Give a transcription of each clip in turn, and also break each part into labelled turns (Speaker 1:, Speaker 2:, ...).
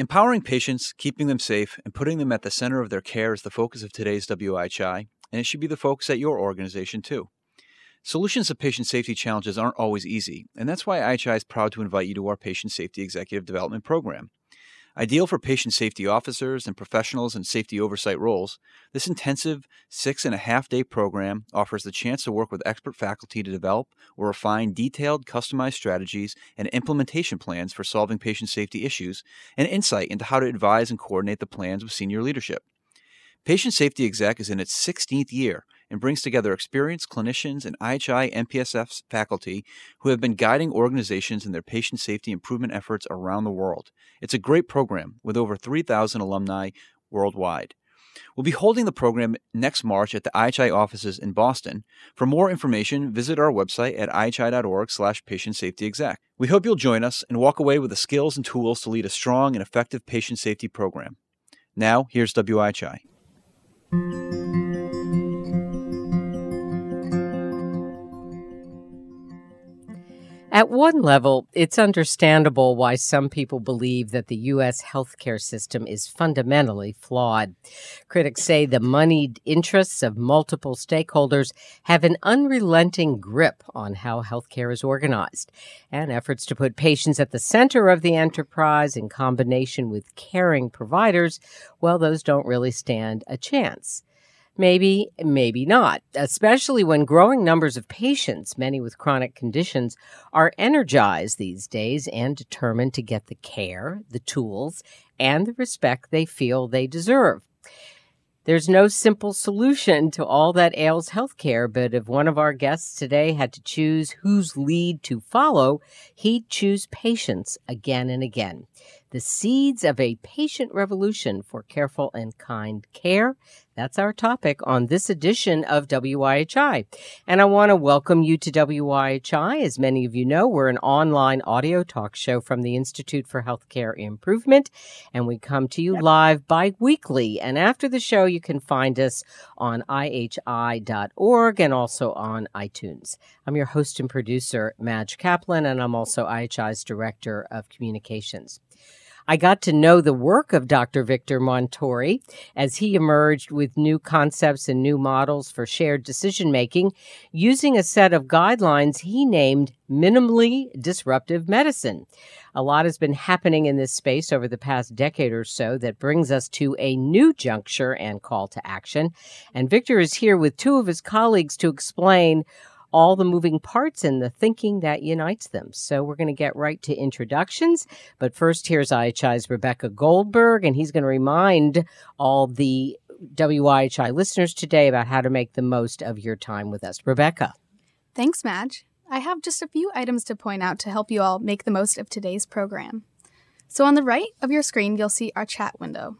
Speaker 1: Empowering patients, keeping them safe, and putting them at the center of their care is the focus of today's WIHI, and it should be the focus at your organization too. Solutions to patient safety challenges aren't always easy, and that's why IHI is proud to invite you to our Patient Safety Executive Development Program. Ideal for patient safety officers and professionals in safety oversight roles, this intensive six and a half day program offers the chance to work with expert faculty to develop or refine detailed, customized strategies and implementation plans for solving patient safety issues and insight into how to advise and coordinate the plans with senior leadership. Patient Safety Exec is in its 16th year and brings together experienced clinicians and IHI NPSF faculty who have been guiding organizations in their patient safety improvement efforts around the world. It's a great program with over 3,000 alumni worldwide. We'll be holding the program next March at the IHI offices in Boston. For more information, visit our website at ihi.org slash patient safety exec. We hope you'll join us and walk away with the skills and tools to lead a strong and effective patient safety program. Now, here's WIHI.
Speaker 2: At one level, it's understandable why some people believe that the U.S. healthcare system is fundamentally flawed. Critics say the moneyed interests of multiple stakeholders have an unrelenting grip on how healthcare is organized, and efforts to put patients at the center of the enterprise in combination with caring providers, well, those don't really stand a chance. Maybe, maybe not, especially when growing numbers of patients, many with chronic conditions, are energized these days and determined to get the care, the tools, and the respect they feel they deserve. There's no simple solution to all that ails healthcare, but if one of our guests today had to choose whose lead to follow, he'd choose patients again and again the seeds of a patient revolution for careful and kind care. That's our topic on this edition of WIHI. And I want to welcome you to WIHI. As many of you know, we're an online audio talk show from the Institute for Healthcare Improvement, and we come to you live bi-weekly. And after the show, you can find us on IHI.org and also on iTunes. I'm your host and producer, Madge Kaplan, and I'm also IHI's Director of Communications. I got to know the work of Dr. Victor Montori as he emerged with new concepts and new models for shared decision making using a set of guidelines he named minimally disruptive medicine. A lot has been happening in this space over the past decade or so that brings us to a new juncture and call to action. And Victor is here with two of his colleagues to explain all the moving parts and the thinking that unites them. So we're going to get right to introductions. But first, here's IHI's Rebecca Goldberg, and he's going to remind all the WIHI listeners today about how to make the most of your time with us. Rebecca.
Speaker 3: Thanks, Madge. I have just a few items to point out to help you all make the most of today's program. So, on the right of your screen, you'll see our chat window.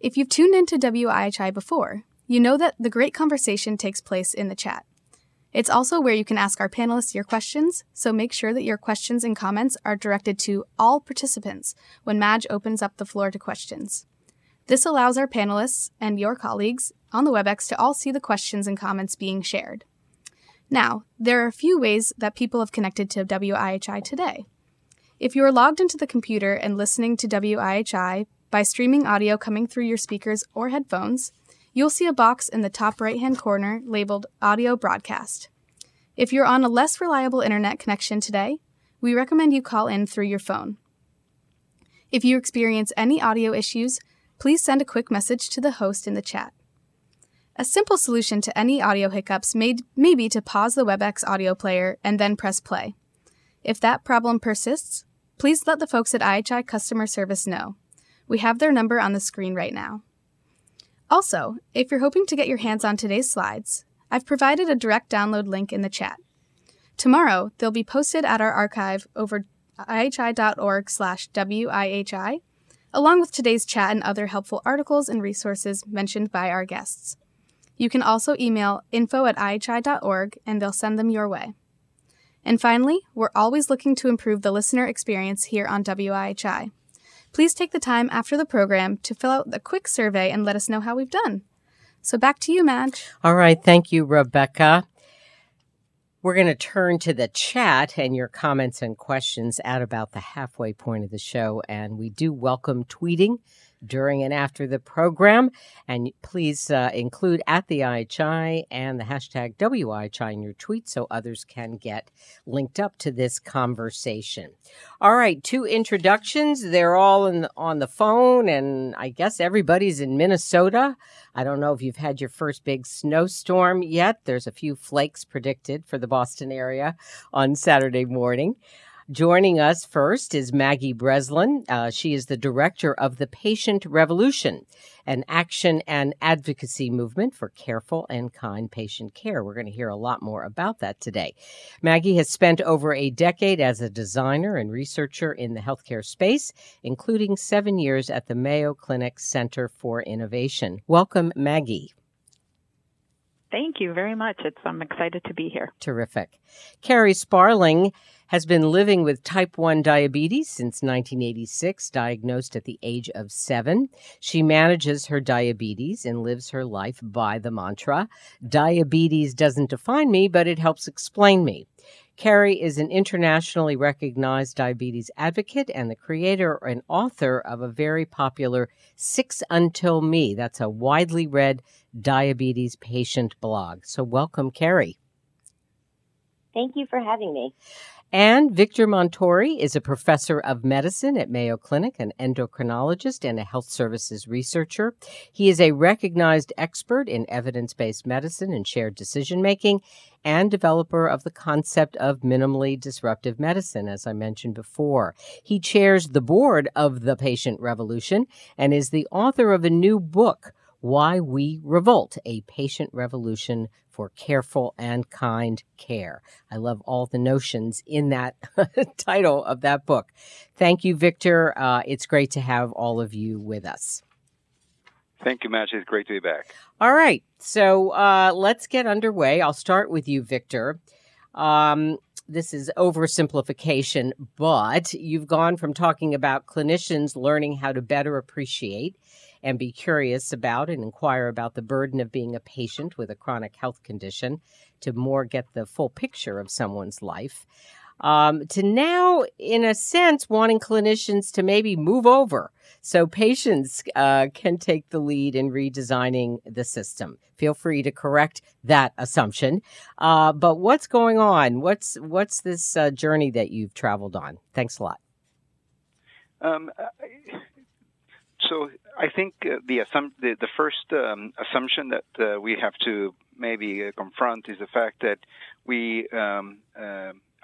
Speaker 3: If you've tuned into WIHI before, you know that the great conversation takes place in the chat. It's also where you can ask our panelists your questions, so make sure that your questions and comments are directed to all participants when Madge opens up the floor to questions. This allows our panelists and your colleagues on the WebEx to all see the questions and comments being shared. Now, there are a few ways that people have connected to WIHI today. If you are logged into the computer and listening to WIHI by streaming audio coming through your speakers or headphones, you'll see a box in the top right hand corner labeled Audio Broadcast. If you're on a less reliable internet connection today, we recommend you call in through your phone. If you experience any audio issues, please send a quick message to the host in the chat. A simple solution to any audio hiccups may, may be to pause the WebEx audio player and then press play. If that problem persists, please let the folks at IHI Customer Service know. We have their number on the screen right now. Also, if you're hoping to get your hands on today's slides, I've provided a direct download link in the chat. Tomorrow, they'll be posted at our archive over ihi.org slash wihi, along with today's chat and other helpful articles and resources mentioned by our guests. You can also email info at ihi.org and they'll send them your way. And finally, we're always looking to improve the listener experience here on WIHI. Please take the time after the program to fill out a quick survey and let us know how we've done. So back to you, Madge.
Speaker 2: All right. Thank you, Rebecca. We're going to turn to the chat and your comments and questions at about the halfway point of the show. And we do welcome tweeting during and after the program. And please uh, include at the IHI and the hashtag WIHI in your tweet so others can get linked up to this conversation. All right, two introductions. They're all the, on the phone, and I guess everybody's in Minnesota. I don't know if you've had your first big snowstorm yet. There's a few flakes predicted for the Boston area on Saturday morning. Joining us first is Maggie Breslin. Uh, she is the director of the Patient Revolution, an action and advocacy movement for careful and kind patient care. We're going to hear a lot more about that today. Maggie has spent over a decade as a designer and researcher in the healthcare space, including seven years at the Mayo Clinic Center for Innovation. Welcome, Maggie.
Speaker 4: Thank you very much. It's, I'm excited to be here.
Speaker 2: Terrific. Kerri Sparling has been living with type 1 diabetes since 1986, diagnosed at the age of seven. She manages her diabetes and lives her life by the mantra Diabetes doesn't define me, but it helps explain me. Kerri is an internationally recognized diabetes advocate and the creator and author of a very popular Six Until Me. That's a widely read diabetes patient blog. So, welcome, Kerri.
Speaker 5: Thank you for having me.
Speaker 2: And Victor Montori is a professor of medicine at Mayo Clinic, an endocrinologist, and a health services researcher. He is a recognized expert in evidence based medicine and shared decision making, and developer of the concept of minimally disruptive medicine, as I mentioned before. He chairs the board of the Patient Revolution and is the author of a new book. Why We Revolt, a patient revolution for careful and kind care. I love all the notions in that title of that book. Thank you, Victor. Uh, it's great to have all of you with us.
Speaker 6: Thank you, Madge. It's great to be back.
Speaker 2: All right. So uh, let's get underway. I'll start with you, Victor. Um, this is oversimplification, but you've gone from talking about clinicians learning how to better appreciate and be curious about and inquire about the burden of being a patient with a chronic health condition to more get the full picture of someone's life. Um, to now, in a sense, wanting clinicians to maybe move over so patients uh, can take the lead in redesigning the system. Feel free to correct that assumption. Uh, but what's going on? What's what's this uh, journey that you've traveled on? Thanks a lot.
Speaker 6: Um, so I think uh, the, assum- the, the first um, assumption that uh, we have to maybe uh, confront is the fact that we um,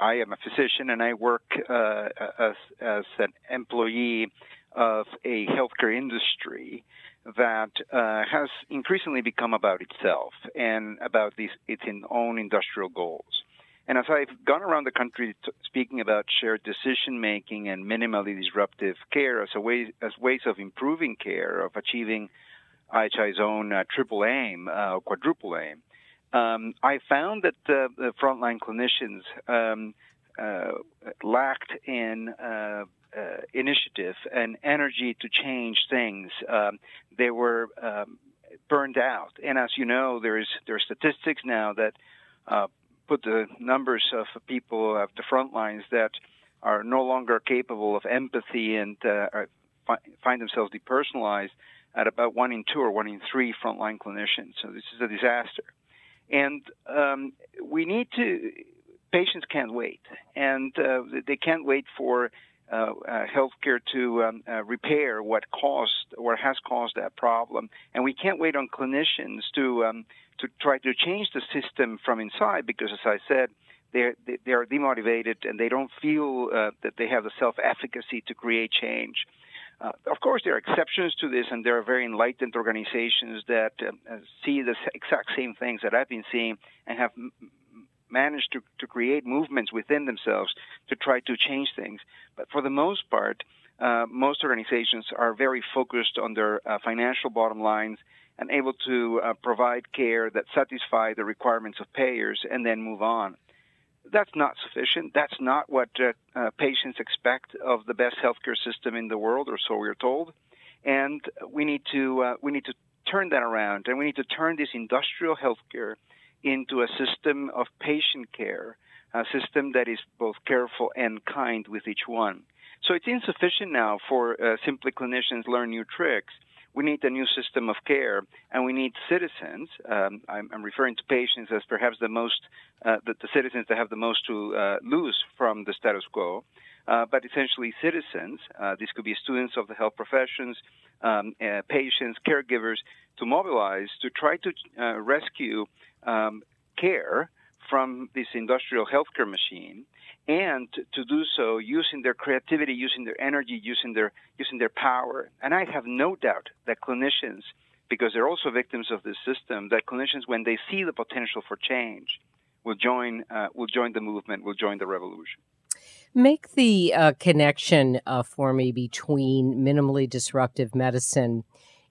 Speaker 6: I am a physician and I work as as an employee of a healthcare industry that uh, has increasingly become about itself and about these its own industrial goals. And as I've gone around the country t- speaking about shared decision making and minimally disruptive care as a way as ways of improving care, of achieving IHI's own uh, triple aim, uh, quadruple aim, um, I found that uh, the frontline clinicians um, uh, lacked in uh, uh, initiative and energy to change things. Um, they were um, burned out, and as you know, there is there are statistics now that uh, put the numbers of people at the front lines that are no longer capable of empathy and uh, find themselves depersonalized at about one in two or one in three frontline clinicians. So this is a disaster. And um, we need to, patients can't wait. And uh, they can't wait for uh, uh, healthcare to um, uh, repair what caused or has caused that problem. And we can't wait on clinicians to um, to try to change the system from inside because, as I said, they're, they are demotivated and they don't feel uh, that they have the self-efficacy to create change. Uh, of course, there are exceptions to this, and there are very enlightened organizations that uh, see the exact same things that I've been seeing and have m- managed to, to create movements within themselves to try to change things. But for the most part, uh, most organizations are very focused on their uh, financial bottom lines and able to uh, provide care that satisfy the requirements of payers and then move on. That's not sufficient. That's not what uh, uh, patients expect of the best healthcare system in the world, or so we're told. And we need to uh, we need to turn that around, and we need to turn this industrial healthcare into a system of patient care, a system that is both careful and kind with each one. So it's insufficient now for uh, simply clinicians learn new tricks. We need a new system of care, and we need citizens. Um, I'm, I'm, referring to patients as perhaps the most, uh, the, the, citizens that have the most to uh, lose from the status quo. Uh, but essentially, citizens. Uh, this could be students of the health professions, um, uh, patients, caregivers, to mobilize to try to rescue um, care from this industrial healthcare machine and to do so using their creativity, using their energy, using their using their power. And I have no doubt that clinicians, because they're also victims of this system, that clinicians, when they see the potential for change, will join uh, will join the movement, will join the revolution.
Speaker 2: Make the uh, connection uh, for me between minimally disruptive medicine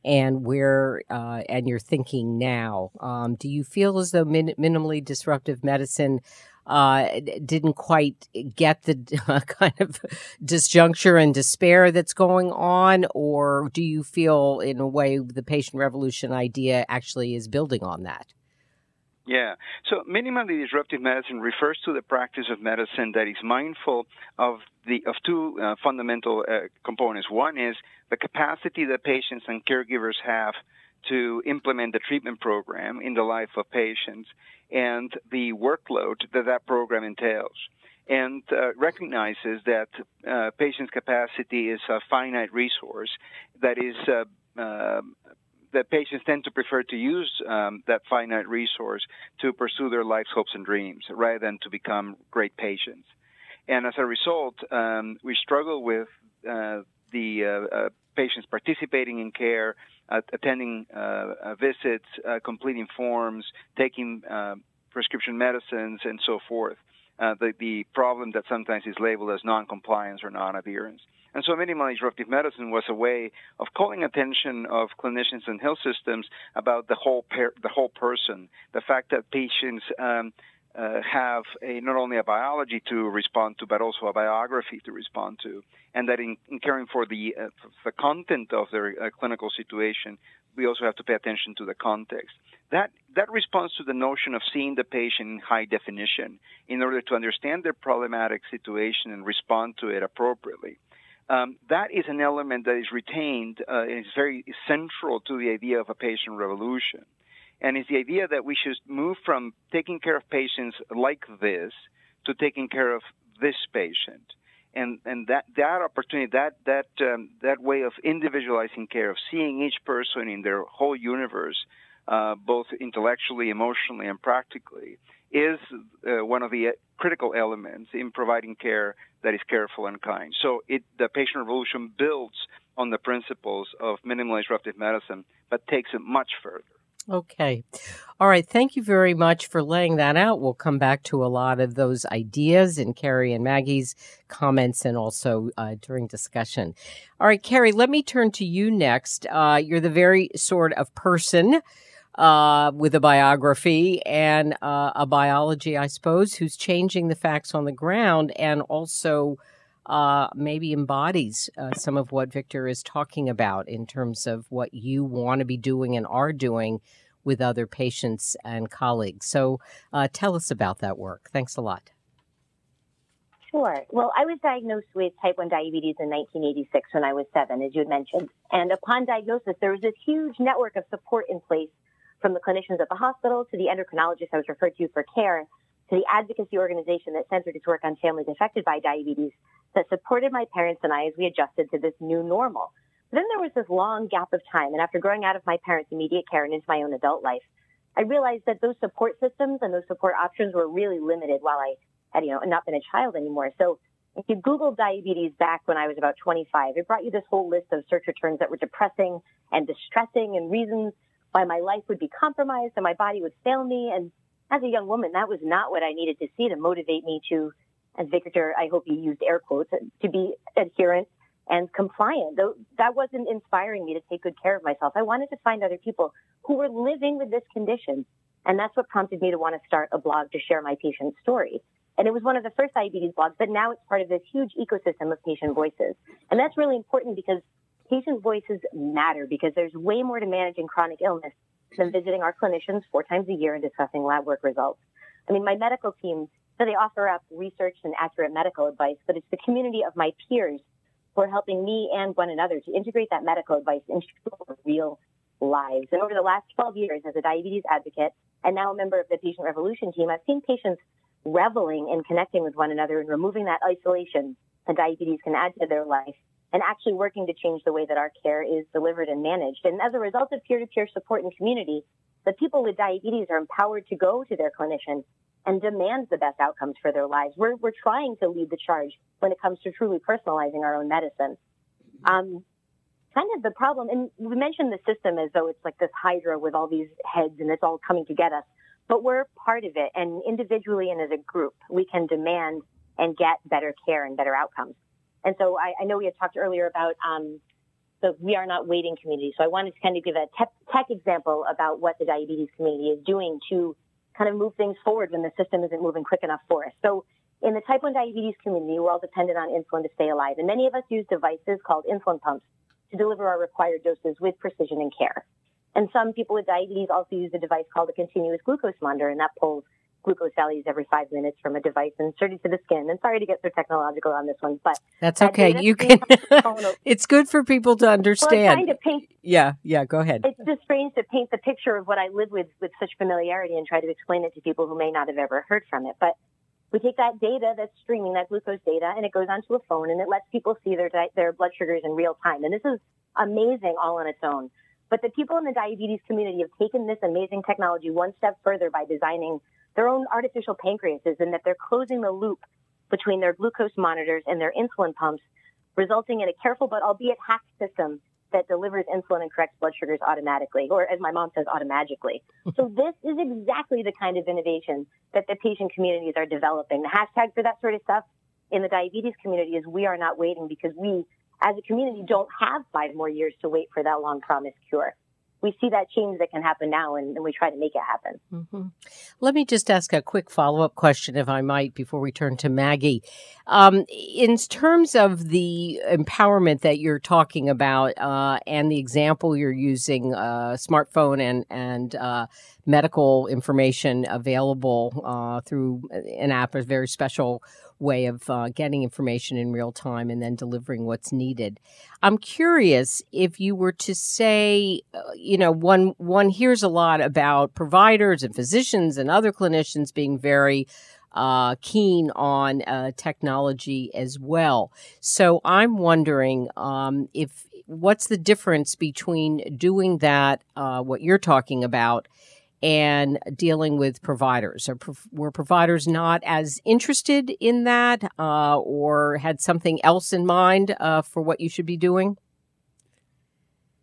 Speaker 2: and where uh, and your thinking now. Um, do you feel as though min- minimally disruptive medicine uh, didn't quite get the uh, kind of disjuncture and despair that's going on, or do you feel, in a way, the patient revolution idea actually is building on that?
Speaker 6: Yeah. So minimally disruptive medicine refers to the practice of medicine that is mindful of the of two uh, fundamental uh, components. One is the capacity that patients and caregivers have to implement the treatment program in the life of patients and the workload that that program entails and uh, recognizes that uh, patient's capacity is a finite resource that is uh, uh that patients tend to prefer to use um, that finite resource to pursue their life's hopes and dreams rather than to become great patients. And as a result, um, we struggle with uh, the uh, uh, patients participating in care, attending uh, visits, uh, completing forms, taking uh, prescription medicines, and so forth. The, the problem that sometimes is labeled as non-compliance or non-adherence. And so minimally disruptive medicine was a way of calling attention of clinicians and health systems about the whole per- the whole person, the fact that patients um, uh, have a, not only a biology to respond to, but also a biography to respond to, and that in, in caring for the uh, the content of their uh, clinical situation, we also have to pay attention to the context. That that responds to the notion of seeing the patient in high definition in order to understand their problematic situation and respond to it appropriately um, that is an element that is retained uh, and is very central to the idea of a patient revolution. And it's the idea that we should move from taking care of patients like this to taking care of this patient. And, and that, that opportunity, that, that, um, that way of individualizing care, of seeing each person in their whole universe, uh, both intellectually, emotionally, and practically, is uh, one of the critical elements in providing care that is careful and kind. So it, the patient revolution builds on the principles of minimally disruptive medicine, but takes it much further.
Speaker 2: Okay. All right. Thank you very much for laying that out. We'll come back to a lot of those ideas in Kerri and Maggie's comments and also uh, during discussion. All right, Kerri, let me turn to you next. Uh, you're the very sort of person uh, with a biography and uh, a biology, I suppose, who's changing the facts on the ground and also uh, maybe embodies uh, some of what Victor is talking about in terms of what you want to be doing and are doing with other patients and colleagues. So uh, tell us about that work. Thanks a lot.
Speaker 5: Sure. Well, I was diagnosed with type 1 diabetes in 1986 when I was seven, as you had mentioned. And upon diagnosis, there was this huge network of support in place from the clinicians at the hospital to the endocrinologist I was referred to for care to the advocacy organization that centered its work on families affected by diabetes that supported my parents and I as we adjusted to this new normal. But then there was this long gap of time, and after growing out of my parents' immediate care and into my own adult life, I realized that those support systems and those support options were really limited while I had, you know, not been a child anymore. So if you Google diabetes back when I was about 25, it brought you this whole list of search returns that were depressing and distressing and reasons why my life would be compromised and my body would fail me. And as a young woman, that was not what I needed to see to motivate me to, as Victor, I hope you used air quotes, to be adherent and compliant. That wasn't inspiring me to take good care of myself. I wanted to find other people who were living with this condition. And that's what prompted me to want to start a blog to share my patient's story. And it was one of the first diabetes blogs, but now it's part of this huge ecosystem of patient voices. And that's really important because patient voices matter because there's way more to managing chronic illness than visiting our clinicians four times a year and discussing lab work results. I mean, my medical team, so they offer up research and accurate medical advice, but it's the community of my peers who are helping me and one another to integrate that medical advice into real lives. And over the last 12 years as a diabetes advocate and now a member of the Patient Revolution team, I've seen patients reveling in connecting with one another and removing that isolation that diabetes can add to their life and actually working to change the way that our care is delivered and managed. And as a result of peer-to-peer support and community, the people with diabetes are empowered to go to their clinician and demand the best outcomes for their lives. We're, we're trying to lead the charge when it comes to truly personalizing our own medicine. Um, kind of the problem, and we mentioned the system as though it's like this hydra with all these heads and it's all coming to get us, but we're part of it. And individually and as a group, we can demand and get better care and better outcomes. And so I, I know we had talked earlier about um, the We Are Not Waiting community. So I wanted to kind of give a tech, tech example about what the diabetes community is doing to kind of move things forward when the system isn't moving quick enough for us. So in the type 1 diabetes community, we're all dependent on insulin to stay alive. And many of us use devices called insulin pumps to deliver our required doses with precision and care. And some people with diabetes also use a device called a continuous glucose monitor, and that pulls glucose values every five minutes from a device inserted to the skin. And sorry to get so technological on this one, but
Speaker 2: that's okay. You can. it's good for people to understand.
Speaker 5: Well, to paint,
Speaker 2: yeah, yeah. Go ahead.
Speaker 5: It's just strange to paint the picture of what I live with with such familiarity and try to explain it to people who may not have ever heard from it. But we take that data that's streaming, that glucose data, and it goes onto a phone and it lets people see their their blood sugars in real time. And this is amazing all on its own. But the people in the diabetes community have taken this amazing technology one step further by designing their own artificial pancreases and that they're closing the loop between their glucose monitors and their insulin pumps, resulting in a careful but albeit hacked system that delivers insulin and corrects blood sugars automatically, or as my mom says, automagically. so this is exactly the kind of innovation that the patient communities are developing. The hashtag for that sort of stuff in the diabetes community is we are not waiting because we as a community don't have five more years to wait for that long promised cure we see that change that can happen now and, and we try to make it happen.
Speaker 2: Mm-hmm. Let me just ask a quick follow up question, if I might, before we turn to Maggie. Um, in terms of the empowerment that you're talking about uh, and the example you're using, uh, smartphone and, and uh, medical information available uh, through an app, a very special way of uh, getting information in real time and then delivering what's needed. I'm curious if you were to say, uh, you know, one one hears a lot about providers and physicians and other clinicians being very uh, keen on uh, technology as well. So I'm wondering um, if what's the difference between doing that, uh, what you're talking about, and dealing with providers? Or were providers not as interested in that uh, or had something else in mind uh, for what you should be doing?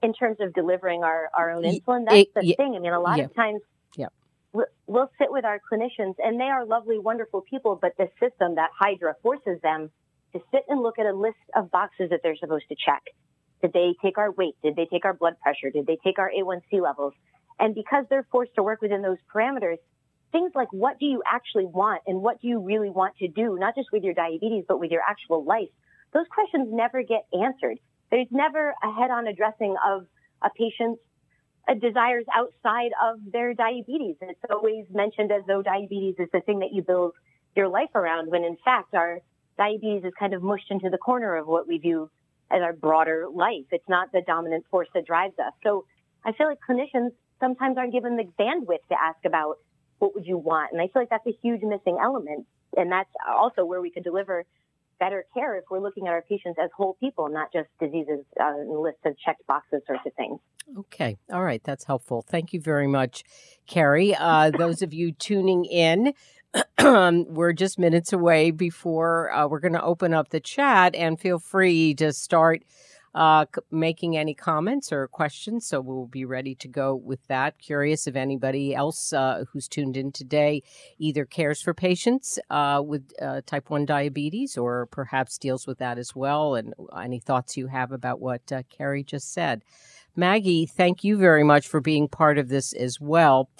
Speaker 5: In terms of delivering our, our own insulin, that's it, the it, thing. I mean, a lot yeah. of times yeah. we'll sit with our clinicians and they are lovely, wonderful people, but the system, that Hydra, forces them to sit and look at a list of boxes that they're supposed to check. Did they take our weight? Did they take our blood pressure? Did they take our A1C levels? And because they're forced to work within those parameters, things like what do you actually want and what do you really want to do, not just with your diabetes, but with your actual life, those questions never get answered. There's never a head on addressing of a patient's uh, desires outside of their diabetes. And it's always mentioned as though diabetes is the thing that you build your life around, when in fact our diabetes is kind of mushed into the corner of what we view as our broader life. It's not the dominant force that drives us. So I feel like clinicians sometimes aren't given the bandwidth to ask about what would you want. And I feel like that's a huge missing element. And that's also where we could deliver better care if we're looking at our patients as whole people, not just diseases uh, and lists of checked boxes sorts of things.
Speaker 2: Okay. All right. That's helpful. Thank you very much, Kerri. Uh, those of you tuning in, we're just minutes away before uh, we're going to open up the chat and feel free to start uh, making any comments or questions. So we'll be ready to go with that. Curious if anybody else uh, who's tuned in today either cares for patients uh, with uh, type 1 diabetes or perhaps deals with that as well. And any thoughts you have about what uh, Kerri just said. Maggie, thank you very much for being part of this as well.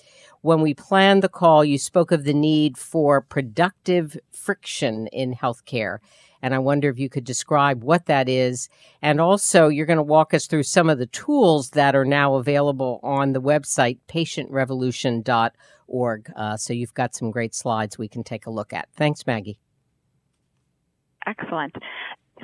Speaker 2: When we planned the call, you spoke of the need for productive friction in healthcare And I wonder if you could describe what that is. And also, you're going to walk us through some of the tools that are now available on the website, patientrevolution.org. Uh, so you've got some great slides we can take a look at. Thanks, Maggie.
Speaker 4: Excellent.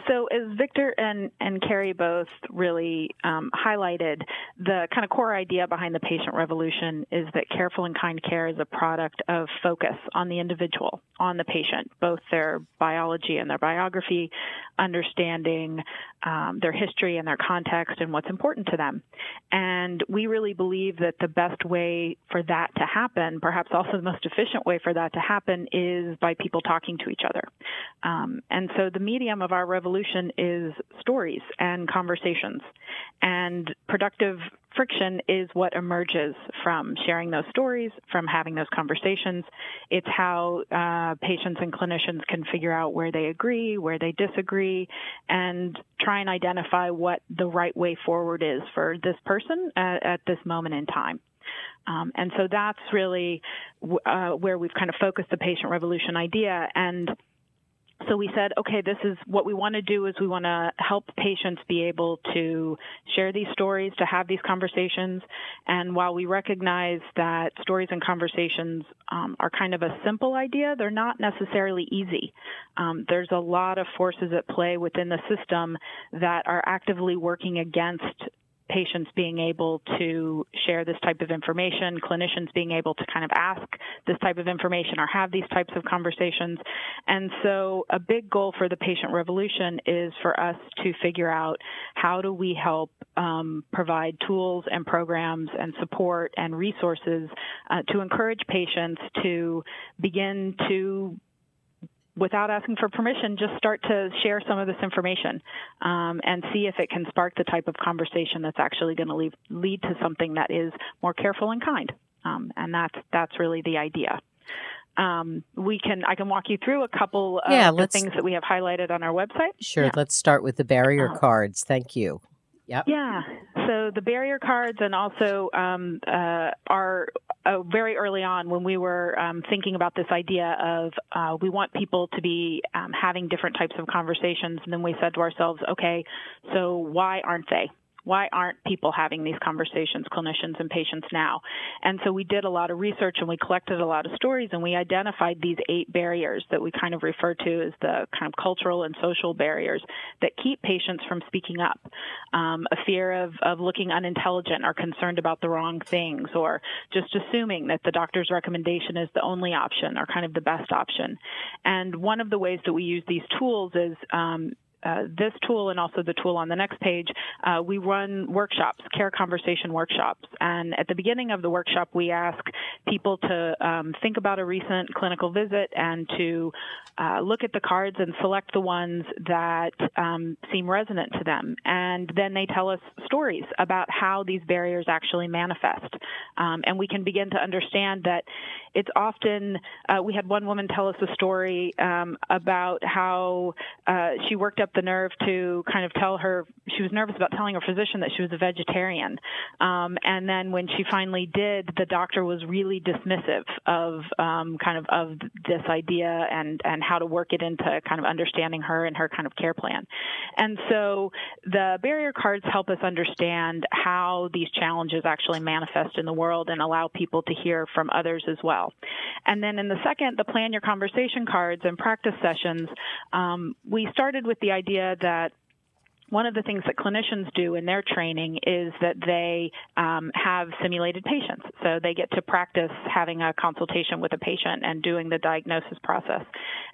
Speaker 4: So, as Victor and, and Kerri both really um, highlighted, the kind of core idea behind the patient revolution is that careful and kind care is a product of focus on the individual, on the patient, both their biology and their biography, understanding um, their history and their context and what's important to them. And we really believe that the best way for that to happen, perhaps also the most efficient way for that to happen, is by people talking to each other. Um, and so the medium of our revolution is stories and conversations. And productive friction is what emerges from sharing those stories, from having those conversations. It's how uh, patients and clinicians can figure out where they agree, where they disagree, and try and identify what the right way forward is for this person at, at this moment in time. Um, and so that's really uh, where we've kind of focused the patient revolution idea. And so we said, okay, this is what we want to do is we want to help patients be able to share these stories, to have these conversations. And while we recognize that stories and conversations um, are kind of a simple idea, they're not necessarily easy. Um, there's a lot of forces at play within the system that are actively working against patients being able to share this type of information, clinicians being able to kind of ask this type of information or have these types of conversations. And so a big goal for the patient revolution is for us to figure out how do we help um, provide tools and programs and support and resources uh, to encourage patients to begin to without asking for permission, just start to share some of this information um, and see if it can spark the type of conversation that's actually going to lead, to something that is more careful and kind. Um, and that's that's really the idea. Um, we can I can walk you through a couple of
Speaker 2: yeah,
Speaker 4: the things that we have highlighted on our website.
Speaker 2: Sure.
Speaker 4: Yeah.
Speaker 2: Let's start with the barrier uh, cards. Thank you. Yep.
Speaker 4: Yeah. So the barrier cards and also um, uh, are uh, very early on when we were um, thinking about this idea of uh, we want people to be um, having different types of conversations, and then we said to ourselves, okay, so why aren't they? Why aren't people having these conversations, clinicians and patients now? And so we did a lot of research and we collected a lot of stories and we identified these eight barriers that we kind of refer to as the kind of cultural and social barriers that keep patients from speaking up. Um, a fear of, of looking unintelligent or concerned about the wrong things or just assuming that the doctor's recommendation is the only option or kind of the best option. And one of the ways that we use these tools is um, uh, this tool and also the tool on the next page, uh, we run workshops, care conversation workshops. And at the beginning of the workshop, we ask people to um, think about a recent clinical visit and to uh, look at the cards and select the ones that um, seem resonant to them. And then they tell us stories about how these barriers actually manifest. Um, and we can begin to understand that it's often, uh, we had one woman tell us a story um, about how uh, she worked up the nerve to kind of tell her, she was nervous about telling her physician that she was a vegetarian. Um, and then when she finally did, the doctor was really dismissive of um, kind of of this idea and, and how to work it into kind of understanding her and her kind of care plan. And so the barrier cards help us understand how these challenges actually manifest in the world and allow people to hear from others as well well. And then in the second, the plan your conversation cards and practice sessions, um, we started with the idea that one of the things that clinicians do in their training is that they um, have simulated patients. So they get to practice having a consultation with a patient and doing the diagnosis process.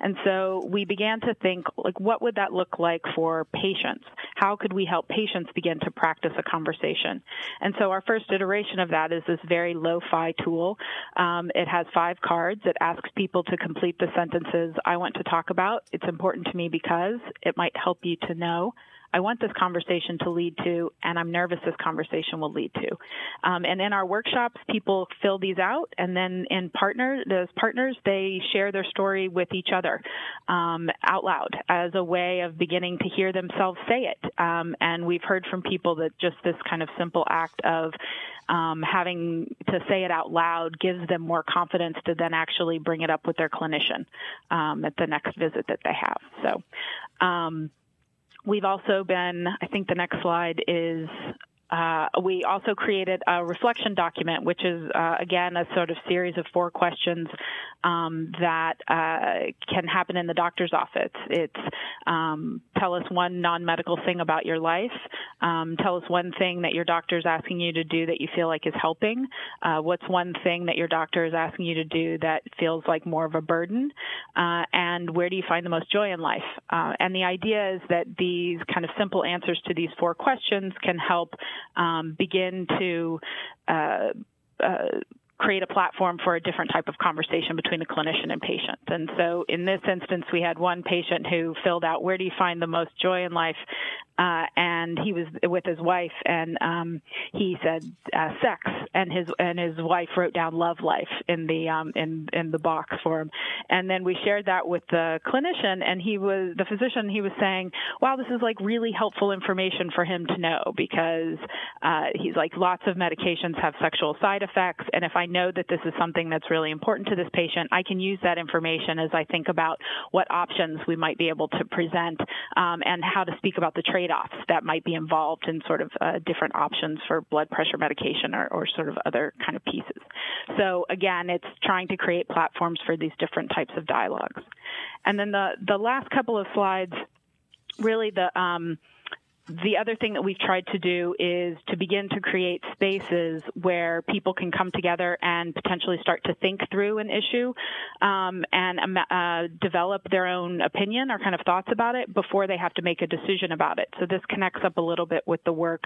Speaker 4: And so we began to think, like, what would that look like for patients? How could we help patients begin to practice a conversation? And so our first iteration of that is this very lo-fi tool. Um, it has five cards. It asks people to complete the sentences I want to talk about. It's important to me because it might help you to know. I want this conversation to lead to, and I'm nervous this conversation will lead to. Um, and in our workshops, people fill these out, and then in partner, those partners, they share their story with each other um, out loud as a way of beginning to hear themselves say it. Um, and we've heard from people that just this kind of simple act of um, having to say it out loud gives them more confidence to then actually bring it up with their clinician um, at the next visit that they have. So. We've also been, I think the next slide is uh, we also created a reflection document, which is uh, again a sort of series of four questions um, that uh, can happen in the doctor's office. It's um, tell us one non-medical thing about your life. Um, tell us one thing that your doctor is asking you to do that you feel like is helping. Uh, what's one thing that your doctor is asking you to do that feels like more of a burden? Uh, and where do you find the most joy in life? Uh, and the idea is that these kind of simple answers to these four questions can help um, begin to uh, uh, create a platform for a different type of conversation between the clinician and patient. And so in this instance, we had one patient who filled out, where do you find the most joy in life? uh, and he was with his wife, and um, he said uh, sex, and his and his wife wrote down love life in the um, in in the box for him, and then we shared that with the clinician, and he was the physician. He was saying, "Wow, this is like really helpful information for him to know because uh, he's like lots of medications have sexual side effects, and if I know that this is something that's really important to this patient, I can use that information as I think about what options we might be able to present um, and how to speak about the trade." trade-offs that might be involved in sort of uh, different options for blood pressure medication or, or sort of other kind of pieces. So again, it's trying to create platforms for these different types of dialogues. And then the the last couple of slides, really the um, the other thing that we've tried to do is to begin to create spaces where people can come together and potentially start to think through an issue um, and um, uh, develop their own opinion or kind of thoughts about it before they have to make a decision about it. So this connects up a little bit with the work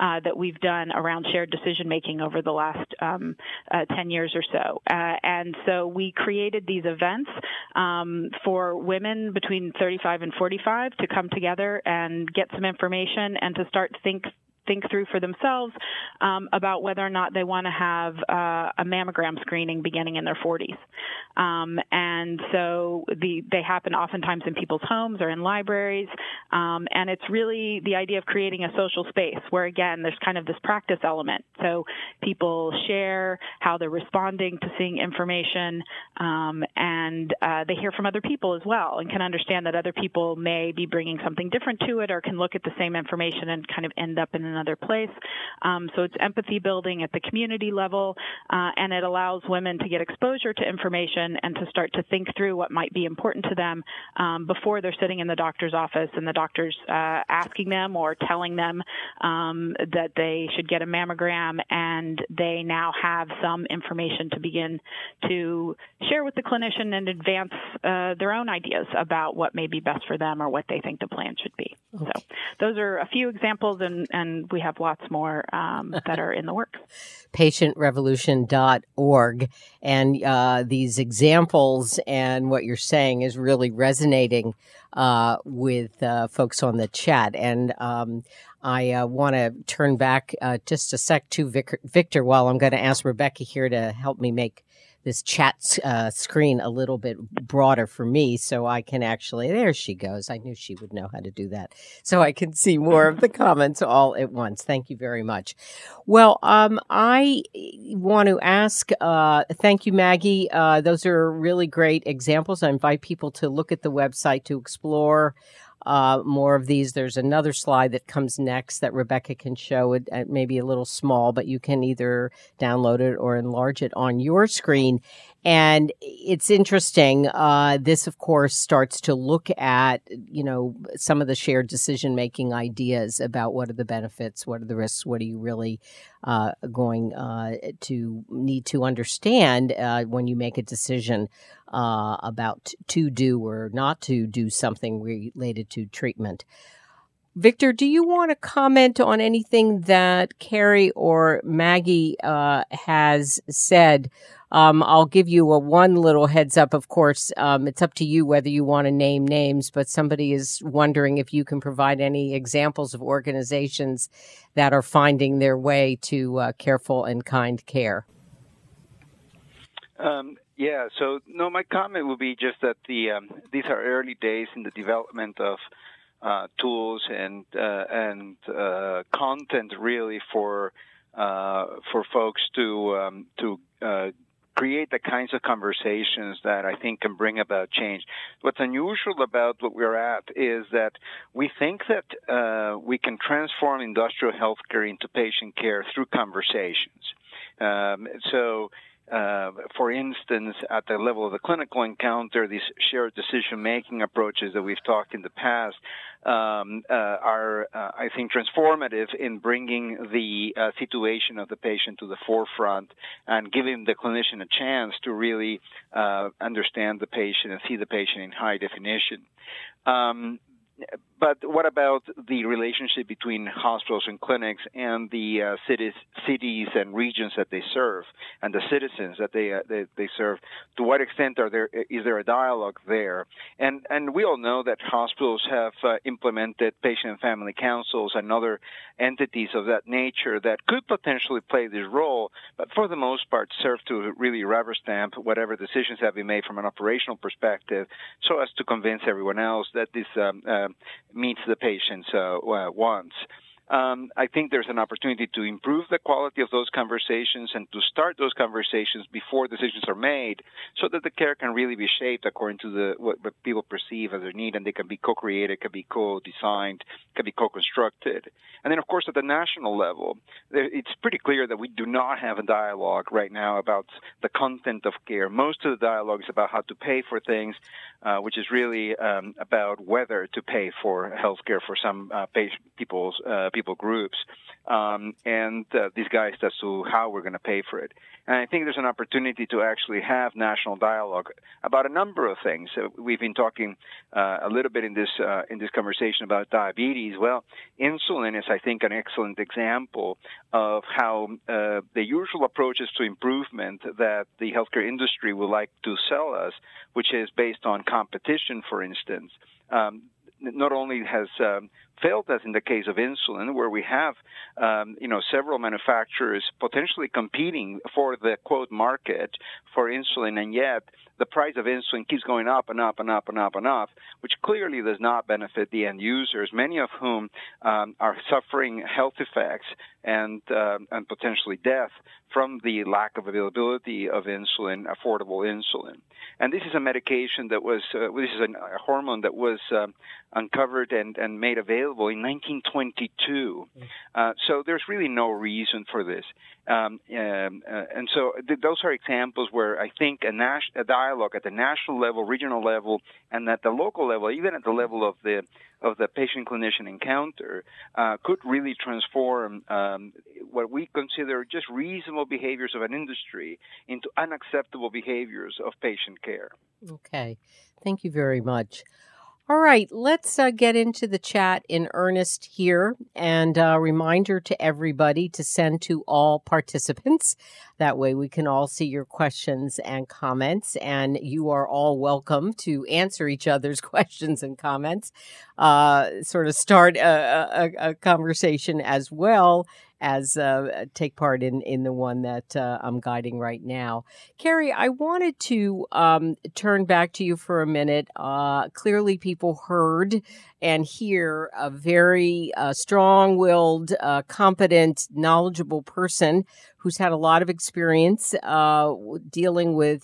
Speaker 4: uh, that we've done around shared decision making over the last um, uh, 10 years or so. Uh, and so we created these events um, for women between 35 and 45 to come together and get some information information and to start think think through for themselves um, about whether or not they want to have uh, a mammogram screening beginning in their 40s. Um, and so the, they happen oftentimes in people's homes or in libraries. Um, and it's really the idea of creating a social space where, again, there's kind of this practice element. So people share how they're responding to seeing information, um, and uh, they hear from other people as well and can understand that other people may be bringing something different to it or can look at the same information and kind of end up in another place. Um, so it's empathy building at the community level, uh, and it allows women to get exposure to information and to start to think through what might be important to them um, before they're sitting in the doctor's office and the doctor's uh, asking them or telling them um, that they should get a mammogram, and they now have some information to begin to share with the clinician and advance uh, their own ideas about what may be best for them or what they think the plan should be. Okay. So those are a few examples, and, and we have lots more um, that are in the works.
Speaker 2: PatientRevolution.org. And uh, these examples and what you're saying is really resonating uh, with uh, folks on the chat. And um, I uh, want to turn back uh, just a sec to Vic- Victor while I'm going to ask Rebecca here to help me make this chat uh, screen a little bit broader for me so I can actually, there she goes. I knew she would know how to do that. So I can see more of the comments all at once. Thank you very much. Well, um, I want to ask, uh, thank you, Maggie. Uh, those are really great examples. I invite people to look at the website to explore uh, more of these. There's another slide that comes next that Rebecca can show. It, it may be a little small, but you can either download it or enlarge it on your screen. And it's interesting. Uh, this, of course, starts to look at, you know, some of the shared decision making ideas about what are the benefits, what are the risks, what are you really uh, going uh, to need to understand uh, when you make a decision uh, about to do or not to do something related to treatment. Victor, do you want to comment on anything that Kerri or Maggie uh, has said? Um, I'll give you a one little heads up. Of course, um, it's up to you whether you want to name names, but somebody is wondering if you can provide any examples of organizations that are finding their way to uh, careful and kind care.
Speaker 6: Um, yeah, so no, my comment would be just that the um, these are early days in the development of uh, tools and uh, and uh, content really for uh, for folks to um, to uh, create the kinds of conversations that I think can bring about change. What's unusual about what we're at is that we think that uh, we can transform industrial healthcare into patient care through conversations. Um, so uh, for instance, at the level of the clinical encounter, these shared decision-making approaches that we've talked in the past um, uh, are, uh, I think, transformative in bringing the uh, situation of the patient to the forefront and giving the clinician a chance to really uh, understand the patient and see the patient in high definition. Um, but what about the relationship between hospitals and clinics and the uh, cities, cities and regions that they serve, and the citizens that they, uh, they, they serve? To what extent are there is there a dialogue there? And and we all know that hospitals have uh, implemented patient and family councils and other entities of that nature that could potentially play this role, but for the most part serve to really rubber stamp whatever decisions have been made from an operational perspective, so as to convince everyone else that this um, uh, meets the patient's uh, wants um, I think there's an opportunity to improve the quality of those conversations and to start those conversations before decisions are made so that the care can really be shaped according to the what, what people perceive as their need and they can be co-created, can be co-designed, can be co-constructed. And then of course at the national level, it's pretty clear that we do not have a dialogue right now about the content of care. Most of the dialogue is about how to pay for things, uh, which is really um, about whether to pay for healthcare for some uh, people's uh, people groups, um, and uh, these guys as to how we're going to pay for it. And I think there's an opportunity to actually have national dialogue about a number of things. We've been talking uh, a little bit in this uh, in this conversation about diabetes. Well, insulin is, I think, an excellent example of how uh, the usual approaches to improvement that the healthcare industry would like to sell us, which is based on competition, for instance. Um, not only has um, failed as in the case of insulin, where we have, um, you know, several manufacturers potentially competing for the quote market for insulin, and yet the price of insulin keeps going up and up and up and up and up, which clearly does not benefit the end users, many of whom um, are suffering health effects and uh, and potentially death from the lack of availability of insulin, affordable insulin. And this is a medication that was, uh, this is a, hormone that was uh, uncovered and, and made available in 1922. Mm. Uh, so there's really no reason for this. Um, um, uh, and so th- those are examples where I think a, nas- a dialogue at the national level, regional level, and at the local level, even at the level of the of the patient clinician encounter, uh, could really transform um, what we consider just reasonable behaviors of an industry into unacceptable behaviors of patient care.
Speaker 2: Okay, thank you very much. All right, let's uh, get into the chat in earnest here. And a uh, reminder to everybody to send to all participants. That way we can all see your questions and comments. And you are all welcome to answer each other's questions and comments, uh, sort of start a, a, a conversation as well as uh, take part in in the one that uh, I'm guiding right now. Kerri, I wanted to um, turn back to you for a minute. Uh, clearly, people heard and hear a very uh, strong-willed, uh, competent, knowledgeable person who's had a lot of experience uh, dealing with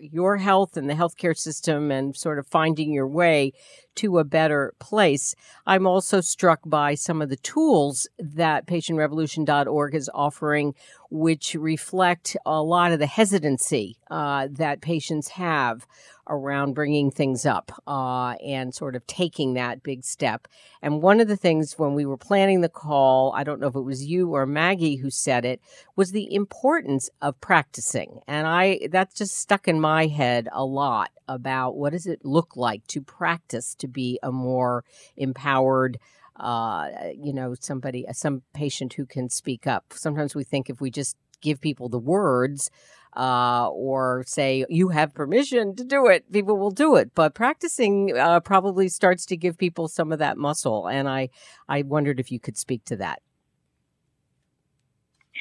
Speaker 2: your health and the healthcare system and sort of finding your way to a better place. I'm also struck by some of the tools that patientrevolution.org is offering, which reflect a lot of the hesitancy uh, that patients have around bringing things up uh, and sort of taking that big step. And one of the things when we were planning the call, I don't know if it was you or Maggie who said it, was the importance of practicing. And I that's just stuck in my head a lot about what does it look like to practice to be a more empowered uh, you know, somebody, some patient who can speak up. Sometimes we think if we just give people the words, uh, or say you have permission to do it, people will do it. But practicing uh, probably starts to give people some of that muscle, and I I wondered if you could speak to that.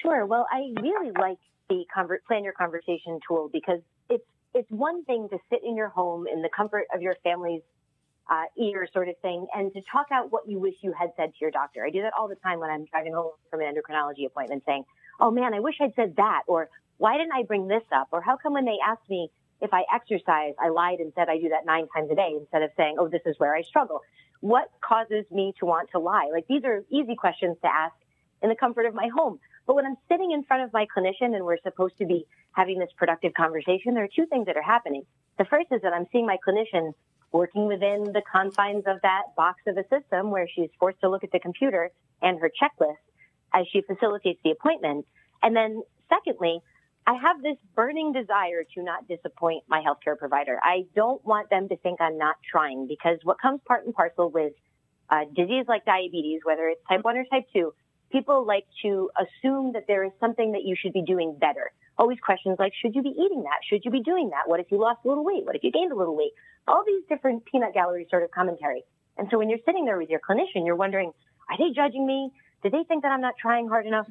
Speaker 5: Sure. Well, I really like the convert, plan your conversation tool because it's it's one thing to sit in your home in the comfort of your family's uh, ear sort of thing, and to talk out what you wish you had said to your doctor. I do that all the time when I'm driving home from an endocrinology appointment, saying, "Oh man, I wish I'd said that," or "Why didn't I bring this up?" or "How come when they asked me if I exercise, I lied and said I do that nine times a day instead of saying, "Oh, this is where I struggle." What causes me to want to lie? Like these are easy questions to ask in the comfort of my home. But when I'm sitting in front of my clinician and we're supposed to be having this productive conversation, there are two things that are happening. The first is that I'm seeing my clinician working within the confines of that box of a system where she's forced to look at the computer and her checklist as she facilitates the appointment. And then secondly, I have this burning desire to not disappoint my healthcare provider. I don't want them to think I'm not trying because what comes part and parcel with uh, disease like diabetes, whether it's type 1 or type 2, people like to assume that there is something that you should be doing better. Always questions like, should you be eating that? Should you be doing that? What if you lost a little weight? What if you gained a little weight? All these different peanut gallery sort of commentary. And so when you're sitting there with your clinician, you're wondering, are they judging me? Do they think that I'm not trying hard enough?